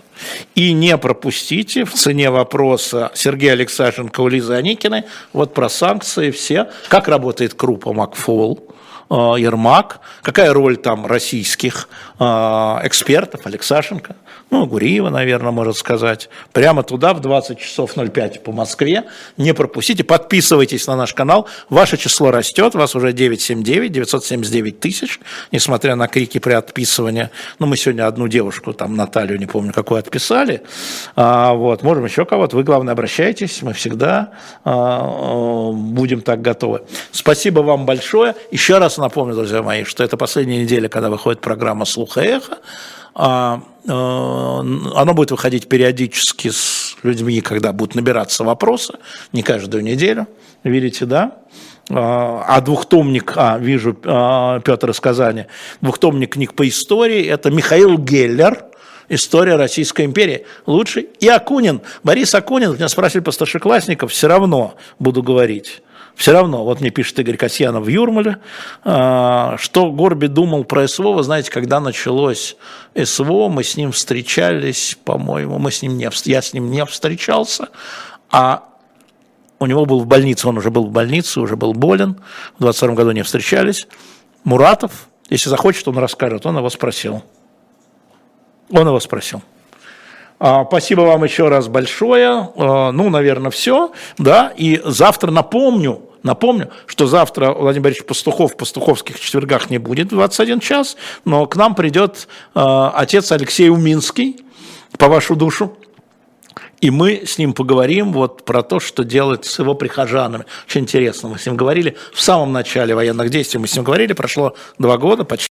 И не пропустите в цене вопроса Сергея Алексашенко у Лизы Аникиной вот про санкции все. Как работает Крупа Макфол, э, Ермак, какая роль там российских э, экспертов, Алексашенко ну, Гуриева, наверное, может сказать, прямо туда в 20 часов 05 по Москве. Не пропустите, подписывайтесь на наш канал. Ваше число растет, вас уже 979, 979 тысяч, несмотря на крики при отписывании. Ну, мы сегодня одну девушку, там, Наталью, не помню, какую отписали. А, вот, можем еще кого-то. Вы, главное, обращайтесь, мы всегда а, будем так готовы. Спасибо вам большое. Еще раз напомню, друзья мои, что это последняя неделя, когда выходит программа «Слуха эхо». А, а, оно будет выходить периодически с людьми, когда будут набираться вопросы, не каждую неделю, видите, да? А, а двухтомник, а, вижу, Петр из Казани, двухтомник книг по истории, это Михаил Геллер, История Российской империи. Лучший. И Акунин. Борис Акунин, меня спросили по старшеклассников, все равно буду говорить. Все равно, вот мне пишет Игорь Касьянов в Юрмале, а, что Горби думал про СВО, вы знаете, когда началось СВО, мы с ним встречались, по-моему, мы с ним не, я с ним не встречался, а у него был в больнице, он уже был в больнице, уже был болен, в 22 году не встречались. Муратов, если захочет, он расскажет, он его спросил. Он его спросил. А, спасибо вам еще раз большое. А, ну, наверное, все. Да? И завтра напомню, Напомню, что завтра Владимир Борисович Пастухов в пастуховских четвергах не будет в 21 час, но к нам придет э, отец Алексей Уминский, по вашу душу, и мы с ним поговорим вот про то, что делать с его прихожанами. Очень интересно, мы с ним говорили в самом начале военных действий, мы с ним говорили, прошло два года, почти